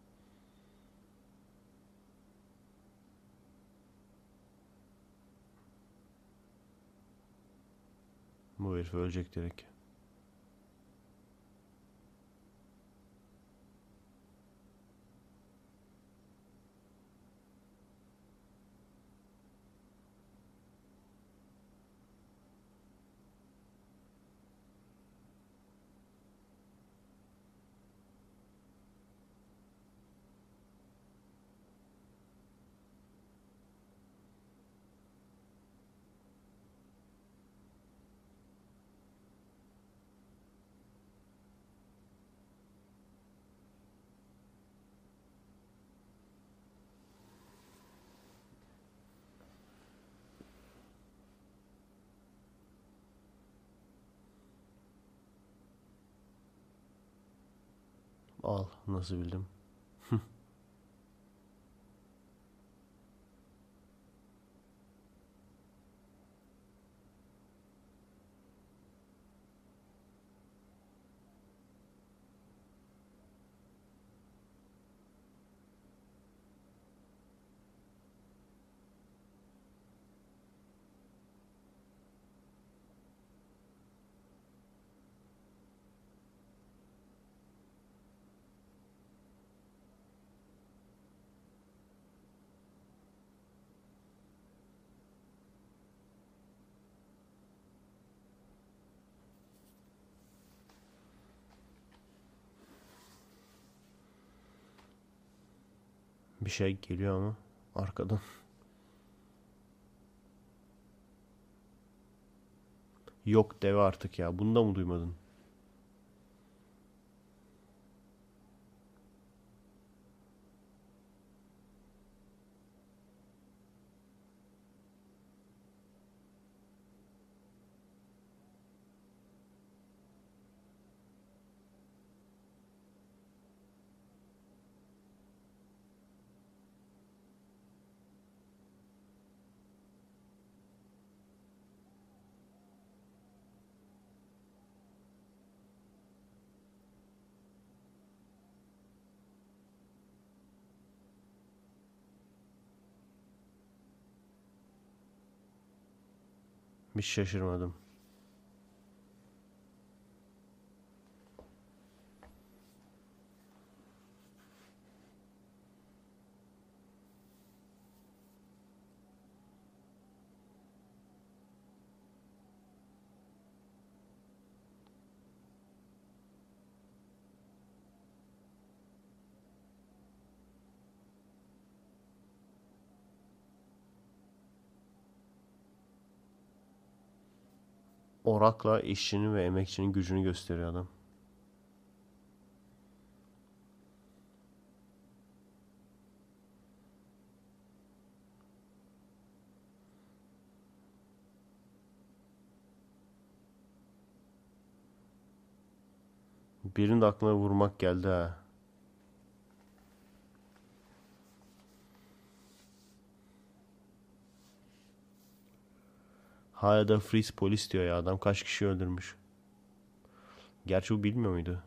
A: Bu herif ölecek direkt. Al nasıl bildim. Bir şey geliyor ama arkadan. Yok deve artık ya. Bunu da mı duymadın? Hiç şaşırmadım. Orakla işçinin ve emekçinin gücünü gösteriyor adam. Birinin de aklına vurmak geldi ha. Hala da freeze polis diyor ya adam kaç kişi öldürmüş. Gerçi bu bilmiyor muydu?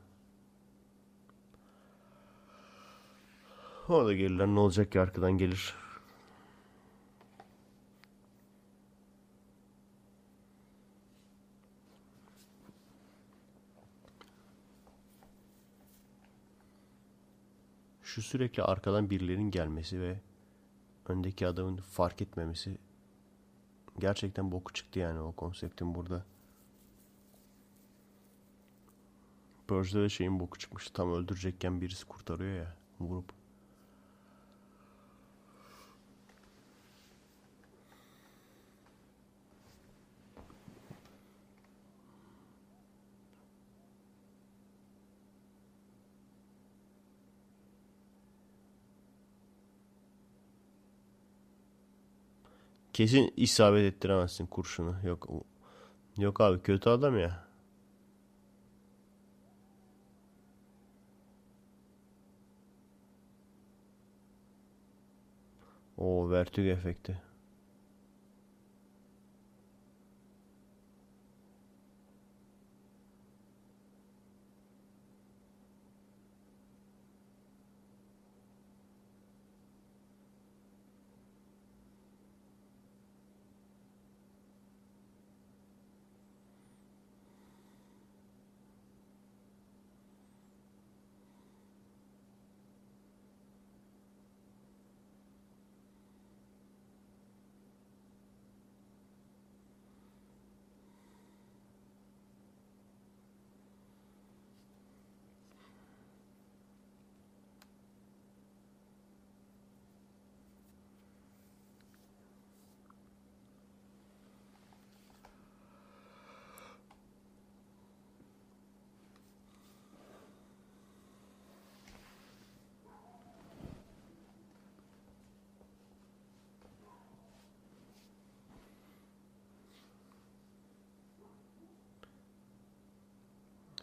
A: O da gelirler ne olacak ki arkadan gelir. Şu sürekli arkadan birilerinin gelmesi ve öndeki adamın fark etmemesi gerçekten boku çıktı yani o konseptin burada. Purge'de de şeyin boku çıkmış. Tam öldürecekken birisi kurtarıyor ya vurup. Kesin isabet ettiremezsin kurşunu. Yok yok abi kötü adam ya. O vertigo efekti.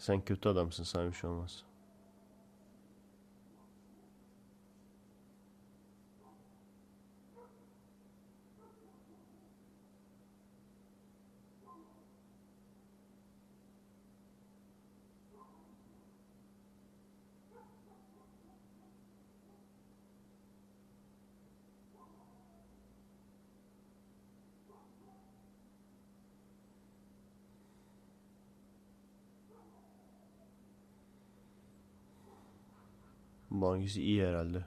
A: Sen kötü adamsın sana bir şey olmaz. Bu hangisi iyi herhalde.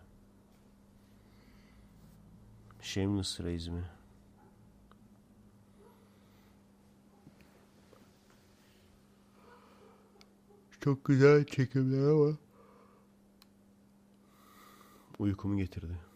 A: Shameless Reis mi? Çok güzel çekimler ama uykumu getirdi.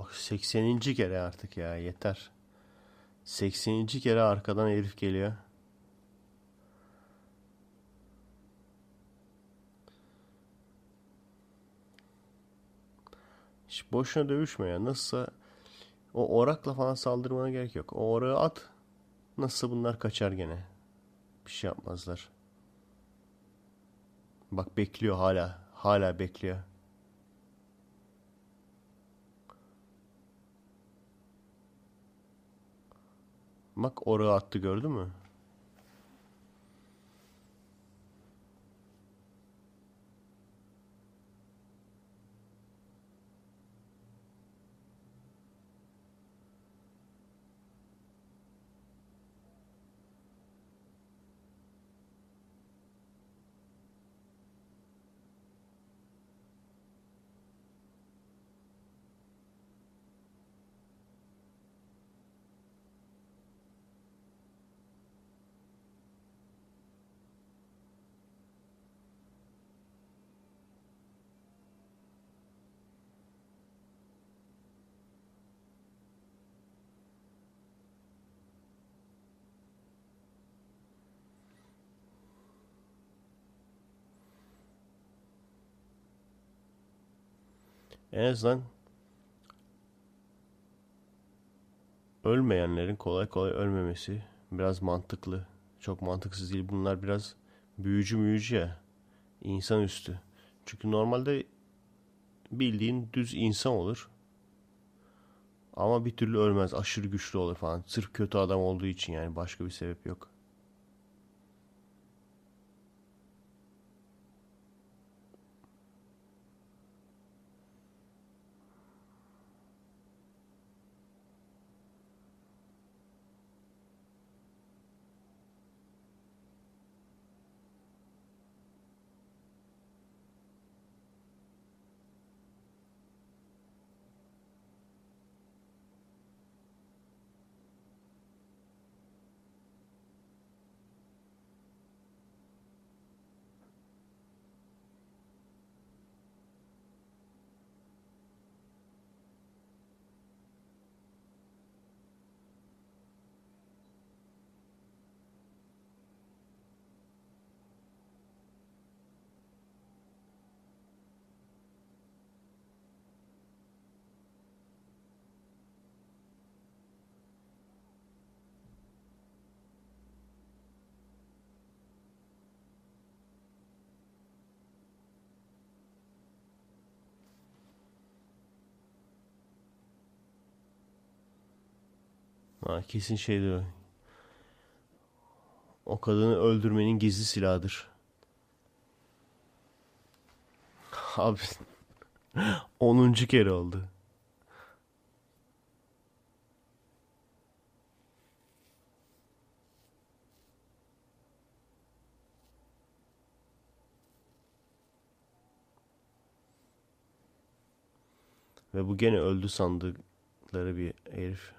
A: Bak 80. kere artık ya yeter. 80. kere arkadan herif geliyor. Hiç boşuna dövüşme ya. Nasılsa o orakla falan saldırmana gerek yok. O orağı at. Nasılsa bunlar kaçar gene. Bir şey yapmazlar. Bak bekliyor hala. Hala bekliyor. Bak orağı attı gördün mü? En azından ölmeyenlerin kolay kolay ölmemesi biraz mantıklı. Çok mantıksız değil. Bunlar biraz büyücü müyücü ya. İnsanüstü. Çünkü normalde bildiğin düz insan olur. Ama bir türlü ölmez. Aşırı güçlü olur falan. Sırf kötü adam olduğu için yani. Başka bir sebep yok. Ha, kesin şeydir o. O kadını öldürmenin gizli silahıdır. Abi onuncu kere oldu. Ve bu gene öldü sandıkları bir herif.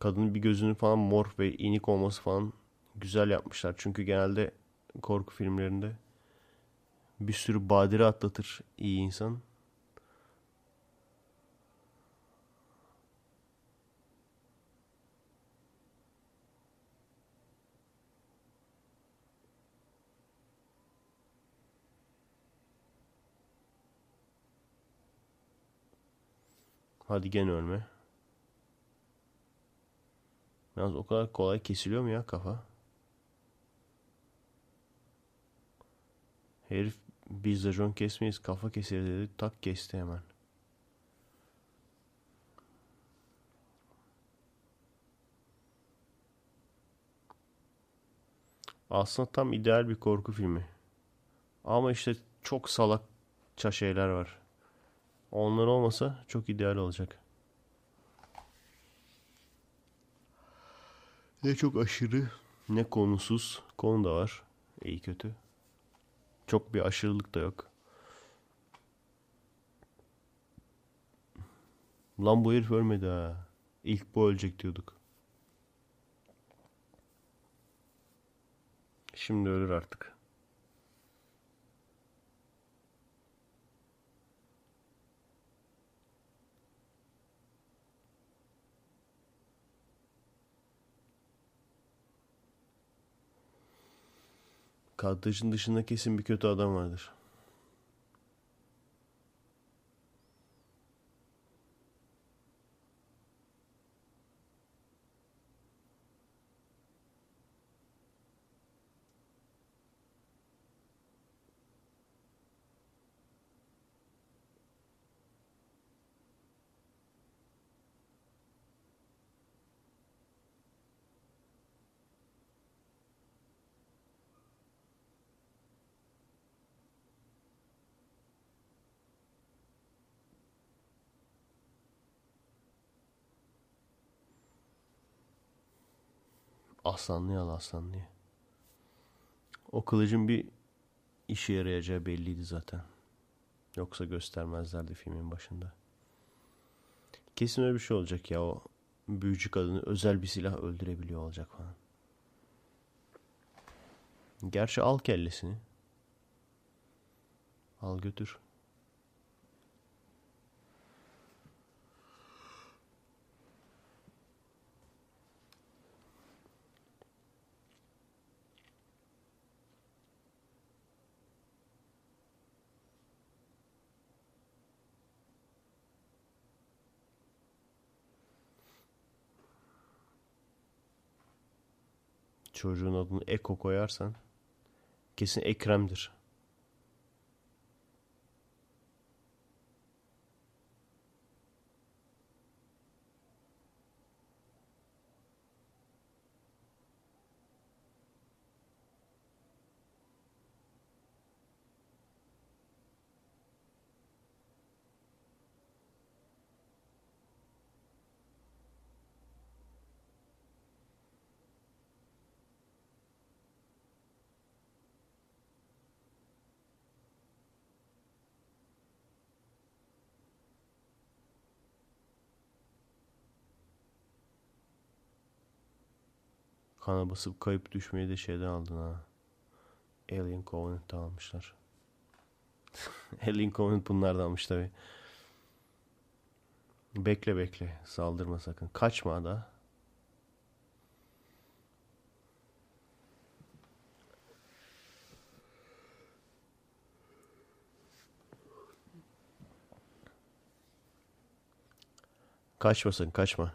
A: Kadının bir gözünün falan mor ve inik olması falan güzel yapmışlar. Çünkü genelde korku filmlerinde bir sürü badire atlatır iyi insan. Hadi gene ölme. Yalnız o kadar kolay kesiliyor mu ya kafa? Herif biz de John kesmeyiz kafa keseriz dedi. Tak kesti hemen. Aslında tam ideal bir korku filmi. Ama işte çok salakça şeyler var. Onlar olmasa çok ideal olacak. Ne çok aşırı ne konusuz. Konu da var. İyi kötü. Çok bir aşırılık da yok. Lan bu herif ölmedi ha. İlk bu ölecek diyorduk. Şimdi ölür artık. Kadrajın dışında kesin bir kötü adam vardır. Aslanlı al aslanlı. O kılıcın bir işe yarayacağı belliydi zaten. Yoksa göstermezlerdi filmin başında. Kesin öyle bir şey olacak ya o büyücü kadını özel bir silah öldürebiliyor olacak falan. Gerçi al kellesini. Al götür. Çocuğun adını Eko koyarsan kesin Ekrem'dir. Kana basıp kayıp düşmeyi de şeyden aldın ha. Alien Covenant'ta almışlar. Alien Covenant bunlardan almış tabi. Bekle bekle. Saldırma sakın. Kaçma da. Kaçmasın kaçma.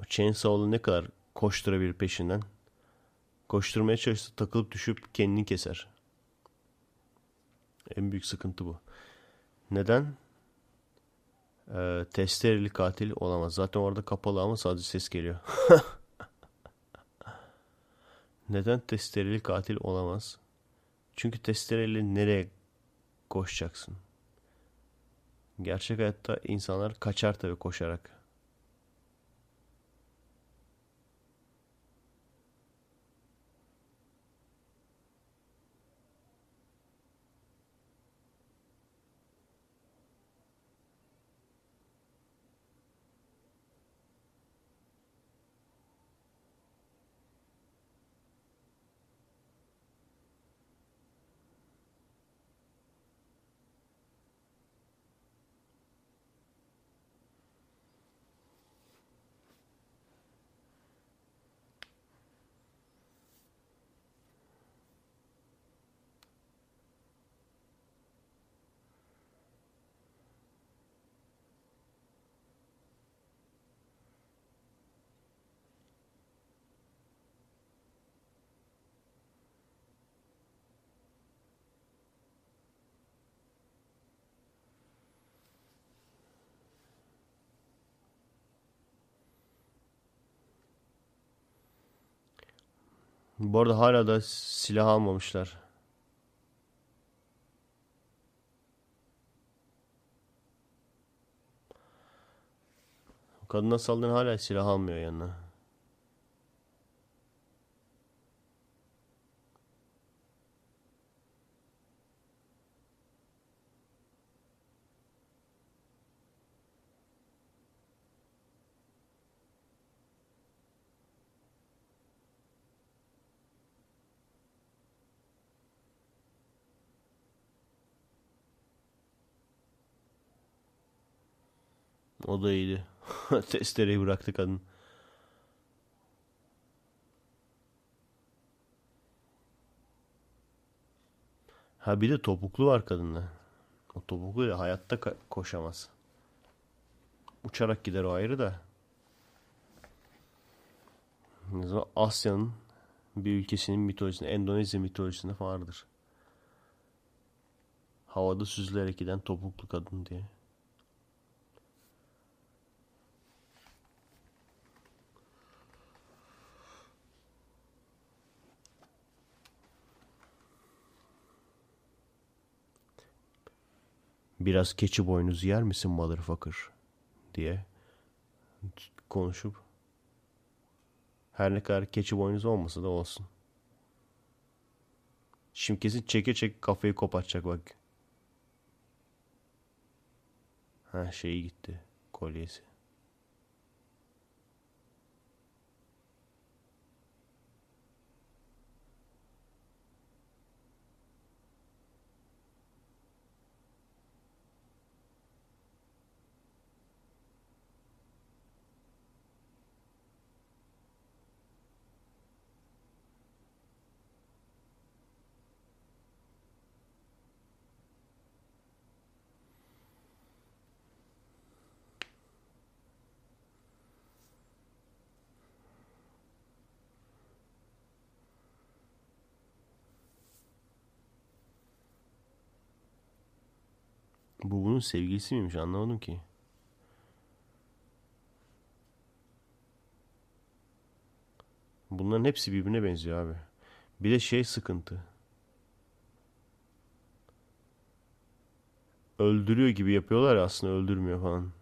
A: O Chainsaw'lu ne kadar koşturabilir peşinden. Koşturmaya çalışsa takılıp düşüp kendini keser. En büyük sıkıntı bu. Neden? Ee, testereli katil olamaz. Zaten orada kapalı ama sadece ses geliyor. Neden testereli katil olamaz? Çünkü testereyle nereye koşacaksın? Gerçek hayatta insanlar kaçar tabii koşarak. Bu arada hala da silah almamışlar. Kadına saldırın hala silah almıyor yanına. O da iyiydi. Testereyi bıraktı kadın. Ha bir de topuklu var kadında. O topukluyla hayatta koşamaz. Uçarak gider o ayrı da. Asya'nın bir ülkesinin mitolojisinde, Endonezya mitolojisinde vardır. Havada süzülerek giden topuklu kadın diye. Biraz keçi boynuzu yer misin motherfucker diye konuşup her ne kadar keçi boynuzu olmasa da olsun. Şimdi kesin çeke çeke kafayı kopartacak bak. Ha şeyi gitti. Kolyesi. Bu bunun sevgilisi miymiş anlamadım ki. Bunların hepsi birbirine benziyor abi. Bir de şey sıkıntı. Öldürüyor gibi yapıyorlar ya aslında öldürmüyor falan.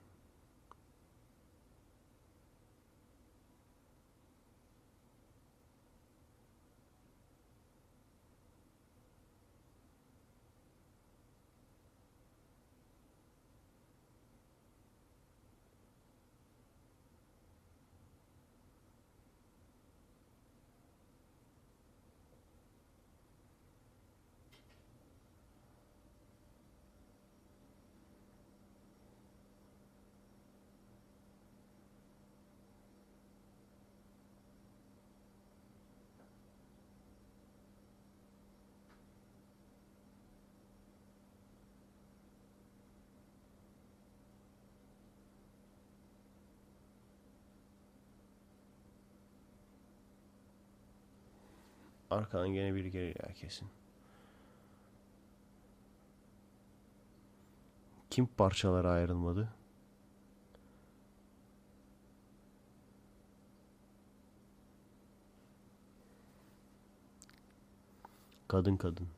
A: Arkadan gene biri gelir ya kesin. Kim parçalara ayrılmadı? Kadın kadın.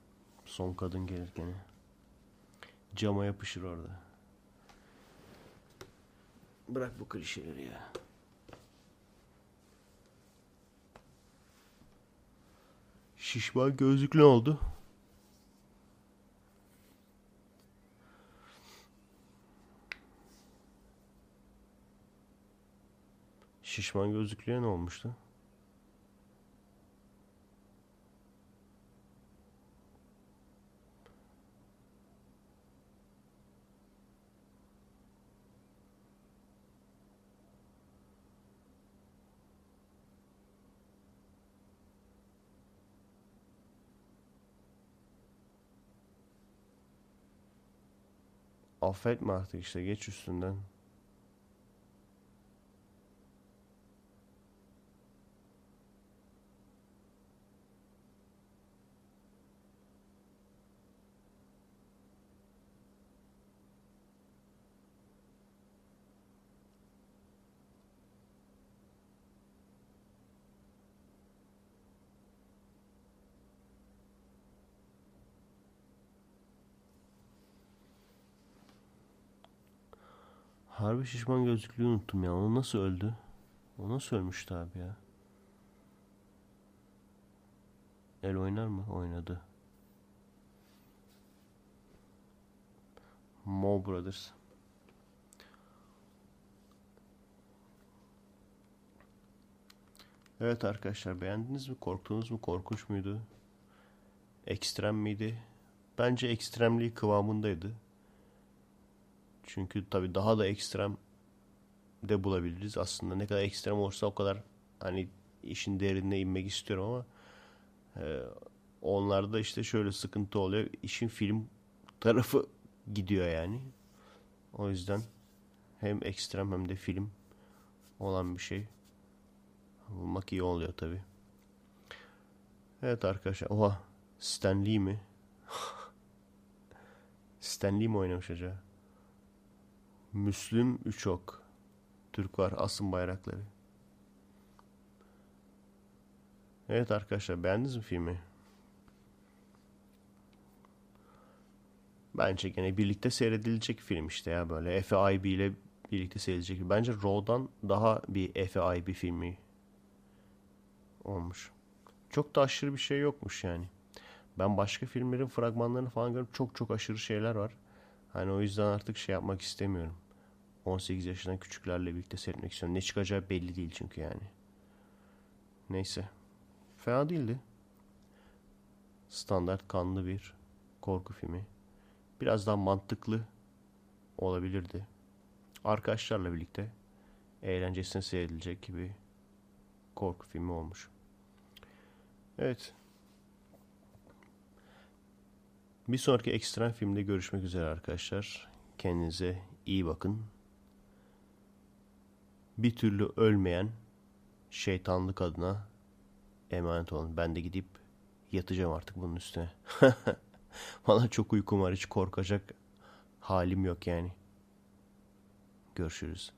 A: Son kadın gelir gene. Cama yapışır orada. Bırak bu klişeleri ya. Şişman gözlük ne oldu? Şişman gözlüklüye ne olmuştu? Affetme artık işte geç üstünden. Harbi şişman gözlüklüyü unuttum ya. O nasıl öldü? O nasıl ölmüştü abi ya? El oynar mı? Oynadı. Mo Brothers. Evet arkadaşlar beğendiniz mi? Korktunuz mu? Korkunç muydu? Ekstrem miydi? Bence ekstremliği kıvamındaydı. Çünkü tabii daha da ekstrem de bulabiliriz. Aslında ne kadar ekstrem olursa o kadar hani işin derinine inmek istiyorum ama e, onlarda işte şöyle sıkıntı oluyor. İşin film tarafı gidiyor yani. O yüzden hem ekstrem hem de film olan bir şey bulmak iyi oluyor tabi. Evet arkadaşlar. Oha Stan Lee mi? Stan Lee mi oynamış acaba? Müslüm Üçok. Türk var asın bayrakları. Evet arkadaşlar beğendiniz mi filmi? Bence gene birlikte seyredilecek film işte ya böyle Efe IB ile birlikte seyredilecek. Bence Raw'dan daha bir Efe IB filmi olmuş. Çok da aşırı bir şey yokmuş yani. Ben başka filmlerin fragmanlarını falan görüp çok çok aşırı şeyler var. Hani o yüzden artık şey yapmak istemiyorum. 18 yaşından küçüklerle birlikte seyretmek istiyorum. Ne çıkacağı belli değil çünkü yani. Neyse. Fena değildi. Standart kanlı bir korku filmi. Biraz daha mantıklı olabilirdi. Arkadaşlarla birlikte eğlencesine seyredilecek gibi korku filmi olmuş. Evet. Bir sonraki ekstrem filmde görüşmek üzere arkadaşlar. Kendinize iyi bakın. Bir türlü ölmeyen şeytanlık adına emanet olun. Ben de gidip yatacağım artık bunun üstüne. Valla çok uykum var. Hiç korkacak halim yok yani. Görüşürüz.